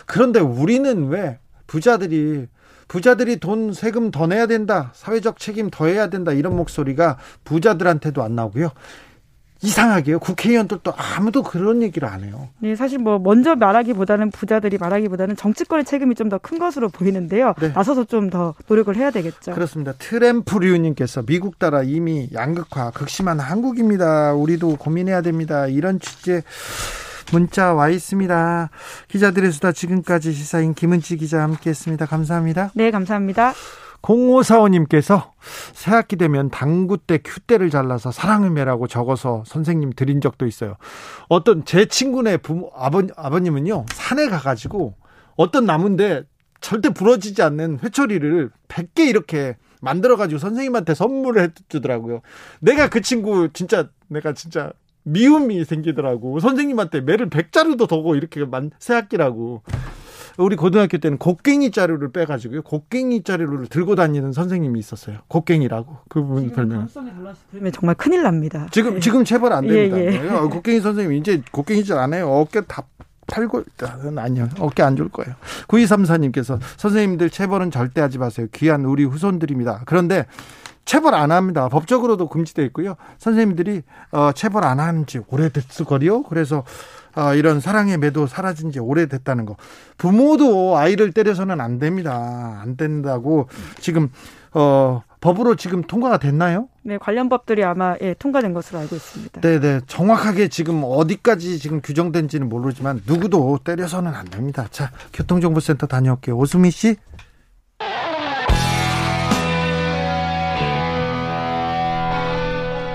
그런데 우리는 왜 부자들이 부자들이 돈 세금 더 내야 된다. 사회적 책임 더 해야 된다. 이런 목소리가 부자들한테도 안 나오고요. 이상하게요. 국회의원들도 아무도 그런 얘기를 안 해요. 네, 사실 뭐 먼저 말하기보다는 부자들이 말하기보다는 정치권의 책임이 좀 더 큰 것으로 보이는데요. 네. 나서서 좀 더 노력을 해야 되겠죠. 그렇습니다. 트램프 류님께서 미국 따라 이미 양극화 극심한 한국입니다. 우리도 고민해야 됩니다. 이런 취재 문자 와 있습니다. 기자들의 수다 지금까지 시사인 김은지 기자 함께했습니다. 감사합니다. 네, 감사합니다. 0545님께서 새학기 되면 당구 때 큐대를 잘라서 사랑의 매라고 적어서 선생님 드린 적도 있어요. 어떤 제 친구네 부모, 아버, 아버님은요, 산에 가가지고 어떤 나무인데 절대 부러지지 않는 회초리를 100개 이렇게 만들어가지고 선생님한테 선물을 해주더라고요. 내가 그 친구 진짜, 내가 진짜 미움이 생기더라고. 선생님한테 매를 100자루도 더고 이렇게 만, 새학기라고. 우리 고등학교 때는 곡괭이 자루를 빼가지고요. 곡괭이 자루를 들고 다니는 선생님이 있었어요. 곡괭이라고 그분 별명. 그러면 정말 큰일 납니다. 지금 네. 지금 체벌 안 됩니다. 예, 예. 곡괭이 선생님 이제 곡괭이 잘 안 해요. 어깨 다 팔고 있다는 아니요. 어깨 안줄 거예요. 9234님께서 선생님들 체벌은 절대 하지 마세요. 귀한 우리 후손들입니다. 그런데 체벌 안 합니다. 법적으로도 금지되어 있고요. 선생님들이 어, 체벌 안한지 오래됐을 거요. 그래서 어, 이런 사랑의 매도 사라진 지 오래됐다는 거. 부모도 아이를 때려서는 안 됩니다. 안 된다고 지금 어, 법으로 지금 통과가 됐나요? 네, 관련 법들이 아마 예, 통과된 것으로 알고 있습니다. 네, 네. 정확하게 지금 어디까지 지금 규정된지는 모르지만 누구도 때려서는 안 됩니다. 자, 교통정보센터 다녀올게요. 오수미 씨.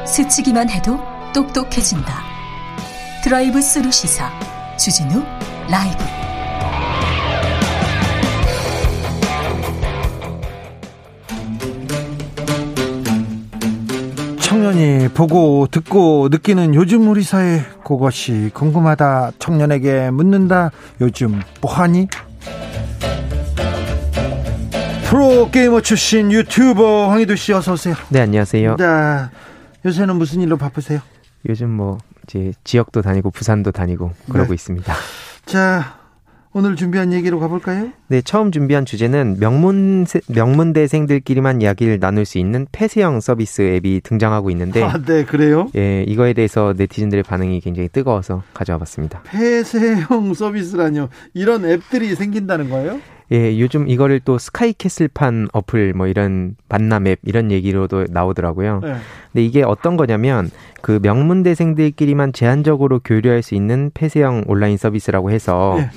스치기만 해도 똑똑해진다. 드라이브 스루 시사 주진우 라이브. 청년이 보고 듣고 느끼는 요즘 우리 사회 그것이 궁금하다 청년에게 묻는다 요즘 뭐하니? 프로게이머 출신 유튜버 황희도 씨 어서 오세요. 네 안녕하세요. 자 요새는 무슨 일로 바쁘세요? 요즘 뭐 이제 지역도 다니고 부산도 다니고 그러고 네. 있습니다 자 오늘 준비한 얘기로 가볼까요? 네, 처음 준비한 주제는 명문 명문대생들끼리만 이야기를 나눌 수 있는 폐쇄형 서비스 앱이 등장하고 있는데, 아, 네, 그래요? 예, 이거에 대해서 네티즌들의 반응이 굉장히 뜨거워서 가져와봤습니다. 폐쇄형 서비스라뇨? 이런 앱들이 생긴다는 거예요? 예, 요즘 이거를 또 스카이캐슬판 어플 뭐 이런 만남 앱 이런 얘기로도 나오더라고요. 네. 근데 이게 어떤 거냐면 그 명문대생들끼리만 제한적으로 교류할 수 있는 폐쇄형 온라인 서비스라고 해서. 네.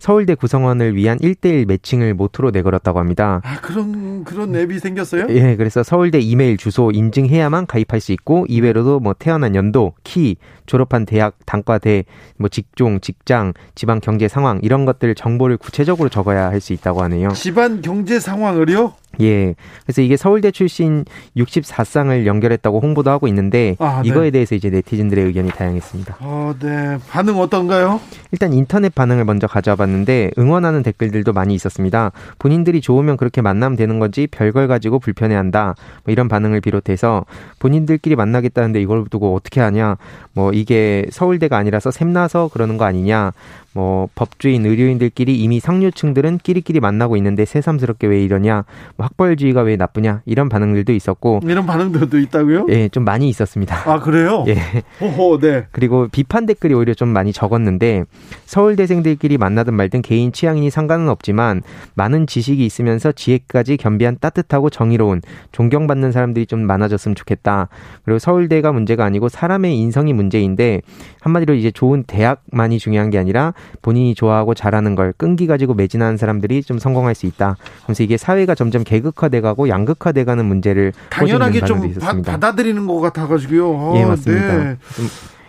서울대 구성원을 위한 1대1 매칭을 모토로 내걸었다고 합니다. 아, 그런, 그런 앱이 생겼어요? 예, 그래서 서울대 이메일 주소 인증해야만 가입할 수 있고, 이외로도 뭐 태어난 연도, 키, 졸업한 대학, 단과대, 뭐 직종, 직장, 지방 경제 상황, 이런 것들 정보를 구체적으로 적어야 할 수 있다고 하네요. 집안 경제 상황을요? 예. 그래서 이게 서울대 출신 64쌍을 연결했다고 홍보도 하고 있는데 아, 네. 이거에 대해서 이제 네티즌들의 의견이 다양했습니다. 어, 네. 반응 어떤가요? 일단 인터넷 반응을 먼저 가져와 봤는데 응원하는 댓글들도 많이 있었습니다. 본인들이 좋으면 그렇게 만나면 되는 거지 별걸 가지고 불편해한다. 뭐 이런 반응을 비롯해서 본인들끼리 만나겠다는데 이걸 두고 어떻게 하냐. 뭐 이게 서울대가 아니라서 샘나서 그러는 거 아니냐. 뭐 법주인 의료인들끼리 이미 상류층들은 끼리끼리 만나고 있는데 새삼스럽게 왜 이러냐 뭐 학벌주의가 왜 나쁘냐 이런 반응들도 있었고 이런 반응들도 있다고요? 예, 좀 많이 있었습니다. 아 그래요? 예. 호호, 네. 그리고 비판 댓글이 오히려 좀 많이 적었는데 서울대생들끼리 만나든 말든 개인 취향이니 상관은 없지만 많은 지식이 있으면서 지혜까지 겸비한 따뜻하고 정의로운 존경받는 사람들이 좀 많아졌으면 좋겠다. 그리고 서울대가 문제가 아니고 사람의 인성이 문제인 데 한마디로 이제 좋은 대학만이 중요한 게 아니라 본인이 좋아하고 잘하는 걸 끈기 가지고 매진하는 사람들이 좀 성공할 수 있다. 그래서 이게 사회가 점점 계급화돼가고 양극화돼가는 문제를 당연하게 좀 바, 받아들이는 것 같아가지고요. 아, 예 맞습니다. 네.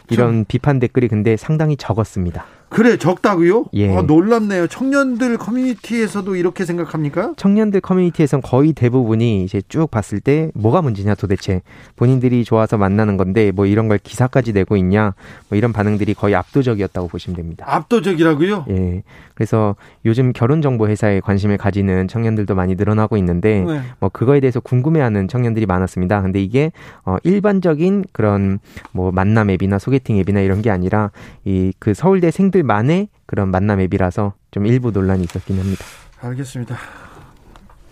이런 비판 댓글이 근데 상당히 적었습니다. 그래 적다고요? 예. 아, 놀랍네요. 청년들 커뮤니티에서도 이렇게 생각합니까? 청년들 커뮤니티에선 거의 대부분이 이제 쭉 봤을 때 뭐가 문제냐 도대체 본인들이 좋아서 만나는 건데 뭐 이런 걸 기사까지 내고 있냐 뭐 이런 반응들이 거의 압도적이었다고 보시면 됩니다. 압도적이라고요? 예. 그래서 요즘 결혼 정보 회사에 관심을 가지는 청년들도 많이 늘어나고 있는데 네. 뭐 그거에 대해서 궁금해하는 청년들이 많았습니다. 근데 이게 어 일반적인 그런 뭐 만남 앱이나 소개팅 앱이나 이런 게 아니라 이 그 서울대 생들 만의 그런 만남 앱이라서 좀 일부 논란이 있었긴 합니다. 알겠습니다.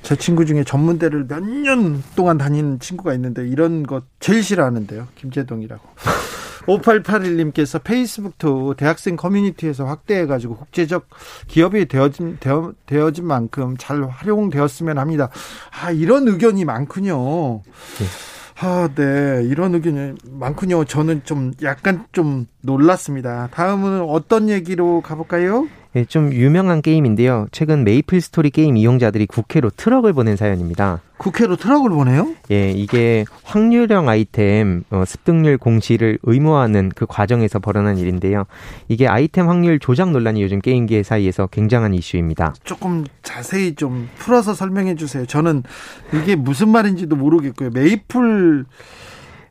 제 친구 중에 전문대를 몇 년 동안 다니는 친구가 있는데 이런 거 제일 싫어하는데요. 김재동이라고. 5881님께서 페이스북도 대학생 커뮤니티에서 확대해가지고 국제적 기업이 되어진, 되어, 되어진 만큼 잘 활용되었으면 합니다. 아, 이런 의견이 많군요. 네. 아, 네. 이런 의견이 많군요. 저는 좀 약간 좀 놀랐습니다. 다음은 어떤 얘기로 가볼까요? 예, 좀 유명한 게임인데요. 최근 메이플 스토리 게임 이용자들이 국회로 트럭을 보낸 사연입니다. 국회로 트럭을 보내요? 예, 이게 확률형 아이템 어, 습득률 공시를 의무화하는 그 과정에서 벌어난 일인데요. 이게 아이템 확률 조작 논란이 요즘 게임계 사이에서 굉장한 이슈입니다. 조금 자세히 좀 풀어서 설명해 주세요. 저는 이게 무슨 말인지도 모르겠고요. 메이플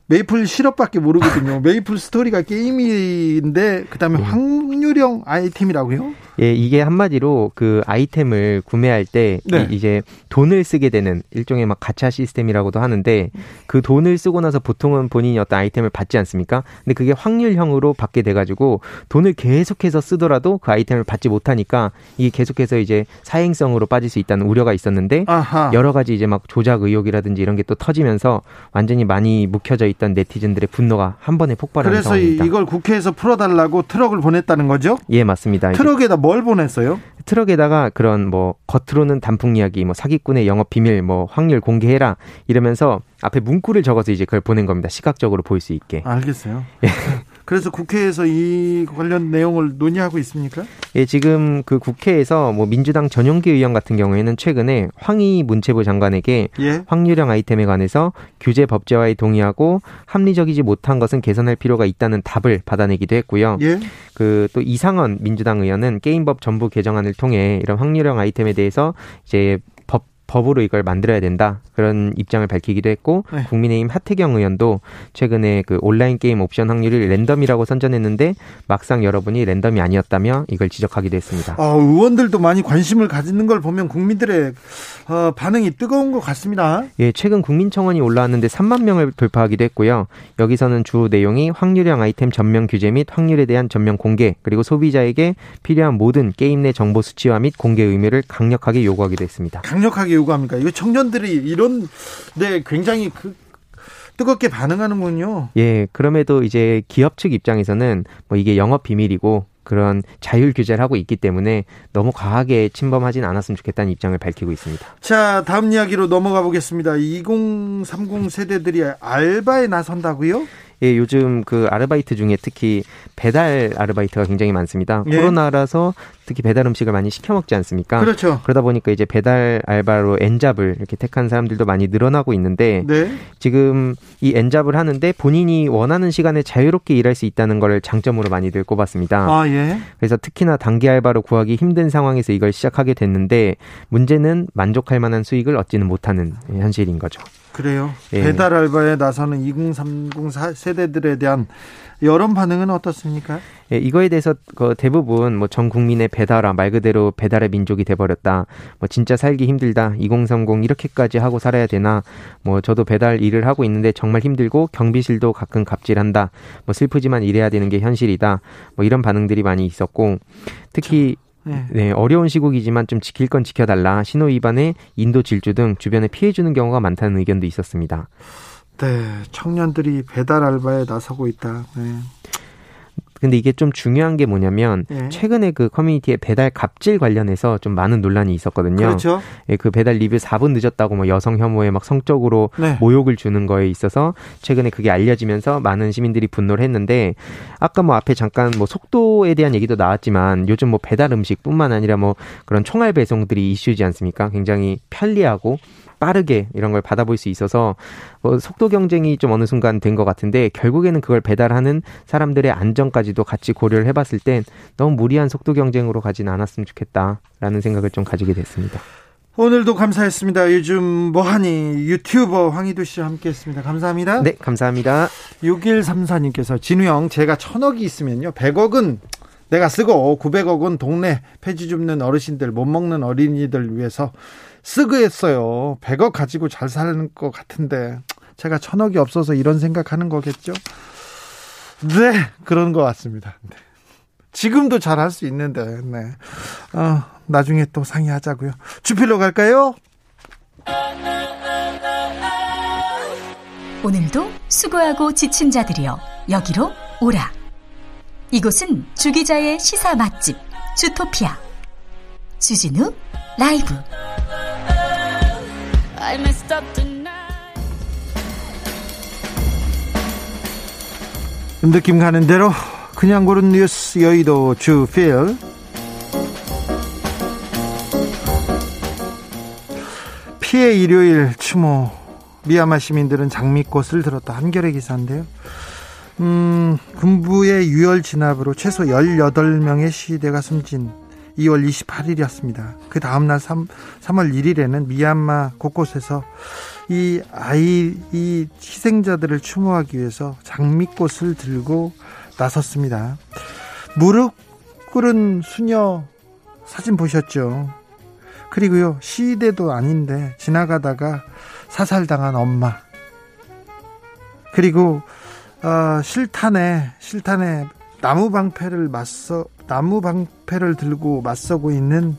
메이플 시럽밖에 모르거든요. 메이플 스토리가 게임인데 그다음에 네. 확률형 아이템이라고요? 예, 이게 한마디로 그 아이템을 구매할 때 네. 이제 돈을 쓰게 되는 일종의 막 가차 시스템이라고도 하는데 그 돈을 쓰고 나서 보통은 본인이 어떤 아이템을 받지 않습니까? 근데 그게 확률형으로 받게 돼 가지고 돈을 계속해서 쓰더라도 그 아이템을 받지 못하니까 이게 계속해서 이제 사행성으로 빠질 수 있다는 우려가 있었는데 아하. 여러 가지 이제 막 조작 의혹이라든지 이런 게 또 터지면서 완전히 많이 묵혀져 있던 네티즌들의 분노가 한 번에 그래서 상황입니다. 이걸 국회에서 풀어달라고 트럭을 보냈다는 거죠? 예, 맞습니다. 트럭에다 뭘 보냈어요? 트럭에다가 그런 뭐 겉으로는 단풍 이야기, 뭐 사기꾼의 영업 비밀, 뭐 확률 공개해라 이러면서 앞에 문구를 적어서 이제 그걸 보낸 겁니다. 시각적으로 볼 수 있게. 알겠어요. 예. 그래서 국회에서 이 관련 내용을 논의하고 있습니까? 예, 지금 그 국회에서 뭐 민주당 전용기 의원 같은 경우에는 최근에 황희 문체부 장관에게 예? 확률형 아이템에 관해서 규제 법제화에 동의하고 합리적이지 못한 것은 개선할 필요가 있다는 답을 받아내기도 했고요. 예? 그또 이상원 민주당 의원은 게임법 전부 개정안을 통해 이런 확률형 아이템에 대해서 이제 법으로 이걸 만들어야 된다 그런 입장을 밝히기도 했고 네. 국민의힘 하태경 의원도 최근에 그 온라인 게임 옵션 확률을 랜덤이라고 선전했는데 막상 여러분이 랜덤이 아니었다며 이걸 지적하기도 했습니다. 어, 의원들도 많이 관심을 가지는 걸 보면 국민들의 어, 반응이 뜨거운 것 같습니다. 예, 최근 국민청원이 올라왔는데 3만 명을 돌파하기도 했고요. 여기서는 주 내용이 확률형 아이템 전면 규제 및 확률에 대한 전면 공개 그리고 소비자에게 필요한 모든 게임 내 정보 수치화 및 공개 의무를 강력하게 요구하기도 했습니다. 강력하게 요구합니까? 이거 청년들이 이런 네 굉장히 그 뜨겁게 반응하는군요. 예, 그럼에도 이제 기업 측 입장에서는 뭐 이게 영업 비밀이고 그런 자율 규제를 하고 있기 때문에 너무 과하게 침범하진 않았으면 좋겠다는 입장을 밝히고 있습니다. 자, 다음 이야기로 넘어가 보겠습니다. 2030 세대들이 알바에 나선다고요? 예, 요즘 그 아르바이트 중에 특히 배달 아르바이트가 굉장히 많습니다. 예. 코로나라서 특히 배달 음식을 많이 시켜 먹지 않습니까? 그렇죠. 그러다 보니까 이제 배달 알바로 엔잡을 이렇게 택한 사람들도 많이 늘어나고 있는데 네. 지금 이 엔잡을 하는데 본인이 원하는 시간에 자유롭게 일할 수 있다는 걸 장점으로 많이들 꼽았습니다. 아, 예. 그래서 특히나 단기 알바로 구하기 힘든 상황에서 이걸 시작하게 됐는데 문제는 만족할 만한 수익을 얻지는 못하는 현실인 거죠. 그래요. 예. 배달 알바에 나서는 2030 세대들에 대한 여론 반응은 어떻습니까? 예, 이거에 대해서 그 대부분 뭐 전 국민의 배달아 말 그대로 배달의 민족이 돼버렸다. 뭐 진짜 살기 힘들다. 2030 이렇게까지 하고 살아야 되나? 뭐 저도 배달 일을 하고 있는데 정말 힘들고 경비실도 가끔 갑질한다. 뭐 슬프지만 일해야 되는 게 현실이다. 뭐 이런 반응들이 많이 있었고 특히 저... 네. 네. 어려운 시국이지만 좀 지킬 건 지켜달라. 신호 위반에 인도 질주 등 주변에 피해 주는 경우가 많다는 의견도 있었습니다. 네, 청년들이 배달 알바에 나서고 있다. 네. 근데 이게 좀 중요한 게 뭐냐면 예. 최근에 그 커뮤니티에 배달 갑질 관련해서 좀 많은 논란이 있었거든요. 그렇죠. 예, 그 배달 리뷰 4분 늦었다고 뭐 여성 혐오에 막 성적으로 네. 모욕을 주는 거에 있어서 최근에 그게 알려지면서 많은 시민들이 분노를 했는데 아까 뭐 앞에 잠깐 뭐 속도에 대한 얘기도 나왔지만 요즘 뭐 배달 음식뿐만 아니라 뭐 그런 총알 배송들이 이슈지 않습니까? 굉장히 편리하고 빠르게 이런 걸 받아볼 수 있어서 뭐 속도 경쟁이 좀 어느 순간 된 것 같은데 결국에는 그걸 배달하는 사람들의 안전까지도 같이 고려를 해봤을 땐 너무 무리한 속도 경쟁으로 가지는 않았으면 좋겠다라는 생각을 좀 가지게 됐습니다. 오늘도 감사했습니다. 요즘 뭐하니 유튜버 황희두 씨와 함께했습니다. 감사합니다. 네, 감사합니다. 6134님께서 진우 형 제가 천억이 있으면요 100억은 내가 쓰고 900억은 동네 폐지 줍는 어르신들 못 먹는 어린이들 위해서 쓰겠어요. 100억 가지고 잘 사는 것 같은데 제가 천억이 없어서 이런 생각하는 거겠죠? 네, 그런 것 같습니다. 네. 지금도 잘 할 수 있는데, 네. 어, 나중에 또 상의하자고요. 주필로 갈까요? 오늘도 수고하고 지친 자들이여 여기로 오라. 이곳은 주기자의 시사 맛집 주토피아 주진우 라이브. I messed up tonight. 느낌 가는 대로 그냥 고른 뉴스 여의도 주필. 피해 일요일 추모. 미얀마 시민들은 장미꽃을 들었다. 한겨레 기사인데요. 음, 군부의 유혈 진압으로 최소 18명의 시위대가 숨진 2월 28일이었습니다. 그 다음날 3, 3월 1일에는 미얀마 곳곳에서 이 아이, 이 희생자들을 추모하기 위해서 장미꽃을 들고 나섰습니다. 무릎 꿇은 수녀 사진 보셨죠? 그리고요, 시위대도 아닌데 지나가다가 사살당한 엄마. 그리고 어, 실탄에 실탄에 나무 방패를 맞서 나무 방패를 들고 맞서고 있는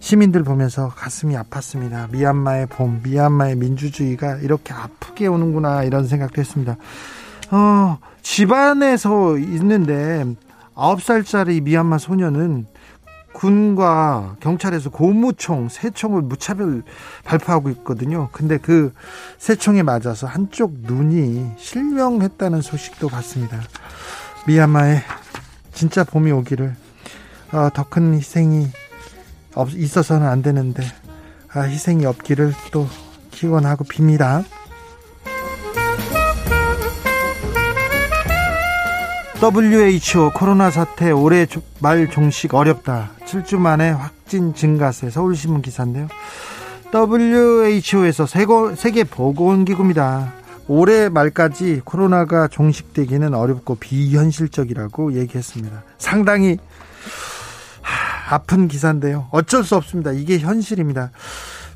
시민들 보면서 가슴이 아팠습니다. 미얀마의 봄, 미얀마의 민주주의가 이렇게 아프게 오는구나 이런 생각도 했습니다. 어, 집안에서 있는데 9살짜리 미얀마 소녀는 군과 경찰에서 고무총, 새총을 무차별 발표하고 있거든요. 근데 그 새총에 맞아서 한쪽 눈이 실명했다는 소식도 봤습니다. 미얀마에 진짜 봄이 오기를 어, 더큰 희생이 없, 있어서는 안 되는데 아, 희생이 없기를 또 기원하고 빕니다. WHO 코로나 사태 올해 말 종식 어렵다. 7주 만에 확진 증가세 서울신문 기사인데요. WHO에서 세계 보건기구입니다. 올해 말까지 코로나가 종식되기는 어렵고 비현실적이라고 얘기했습니다. 상당히 아픈 기사인데요. 어쩔 수 없습니다. 이게 현실입니다.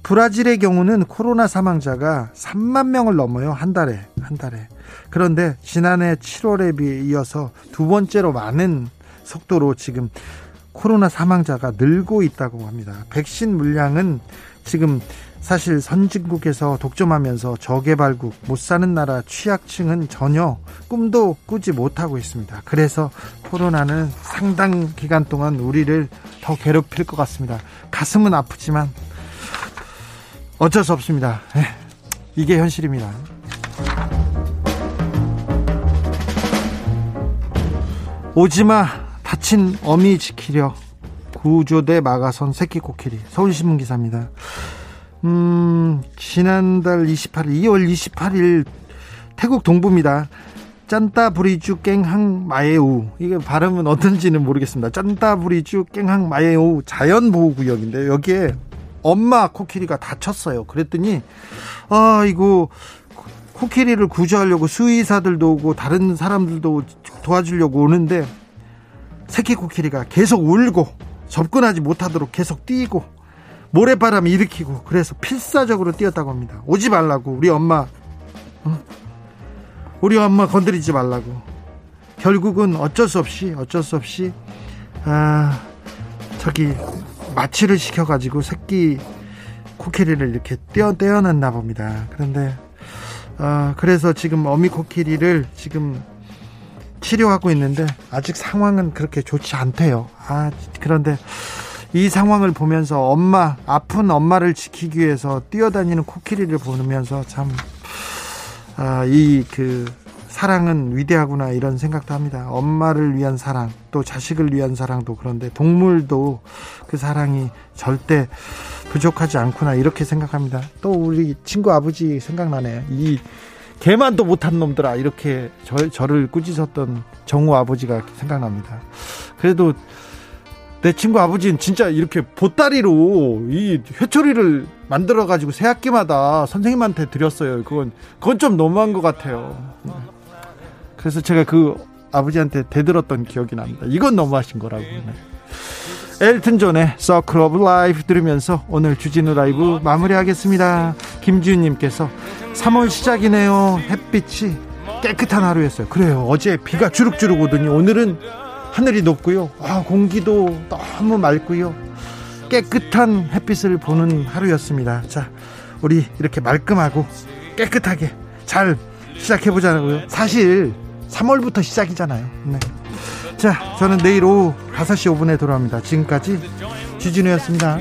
브라질의 경우는 코로나 사망자가 3만 명을 넘어요. 한 달에. 한 달에. 그런데 지난해 7월에 비해 이어서 두 번째로 많은 속도로 지금 코로나 사망자가 늘고 있다고 합니다. 백신 물량은 지금 사실 선진국에서 독점하면서 저개발국 못 사는 나라 취약층은 전혀 꿈도 꾸지 못하고 있습니다. 그래서 코로나는 상당 기간 동안 우리를 더 괴롭힐 것 같습니다. 가슴은 아프지만 어쩔 수 없습니다. 예, 이게 현실입니다. 오지마 다친 어미 지키려 구조대 막아선 새끼 코끼리 서울신문 기사입니다. 음, 지난달 28일 2월 28일 태국 동부입니다. 짠따 브리주 깽항 마에우 이게 발음은 어떤지는 모르겠습니다. 짠따 브리주 깽항 마에우 자연보호구역인데 여기에 엄마 코끼리가 다쳤어요. 그랬더니 아 이거 코끼리를 구조하려고 수의사들도 오고 다른 사람들도 도와주려고 오는데 새끼 코끼리가 계속 울고 접근하지 못하도록 계속 뛰고 모래바람 일으키고 그래서 필사적으로 뛰었다고 합니다. 오지 말라고 우리 엄마 어? 우리 엄마 건드리지 말라고 결국은 어쩔 수 없이 어쩔 수 없이 아 저기 마취를 시켜가지고 새끼 코끼리를 이렇게 떼어 떼어놨나 봅니다. 그런데 어, 그래서 지금 어미 코끼리를 지금 치료하고 있는데 아직 상황은 그렇게 좋지 않대요. 아, 그런데 이 상황을 보면서 엄마, 아픈 엄마를 지키기 위해서 뛰어다니는 코끼리를 보면서 참, 아, 이 그, 사랑은 위대하구나 이런 생각도 합니다. 엄마를 위한 사랑, 또 자식을 위한 사랑도 그런데 동물도 그 사랑이 절대 부족하지 않구나 이렇게 생각합니다. 또 우리 친구 아버지 생각나네요. 이 개만도 못한 놈들아 이렇게 저, 저를 꾸짖었던 정우 아버지가 생각납니다. 그래도 내 친구 아버지는 진짜 이렇게 보따리로 이 회초리를 만들어 가지고 새 학기마다 선생님한테 드렸어요. 그건 그건 좀 너무한 것 같아요. 그래서 제가 그 아버지한테 대들었던 기억이 납니다. 이건 너무하신 거라고. 네. 엘튼 존의 Circle of Life 들으면서 오늘 주진우 라이브 마무리하겠습니다. 김지윤님께서 3월 시작이네요. 햇빛이 깨끗한 하루였어요. 그래요. 어제 비가 주룩주룩 오더니 오늘은 하늘이 높고요. 아, 공기도 너무 맑고요. 깨끗한 햇빛을 보는 하루였습니다. 자, 우리 이렇게 말끔하고 깨끗하게 잘 시작해 보자고요. 사실 3월부터 시작이잖아요. 네. 자, 저는 내일 오후 5시 5분에 돌아옵니다. 지금까지 주진우였습니다.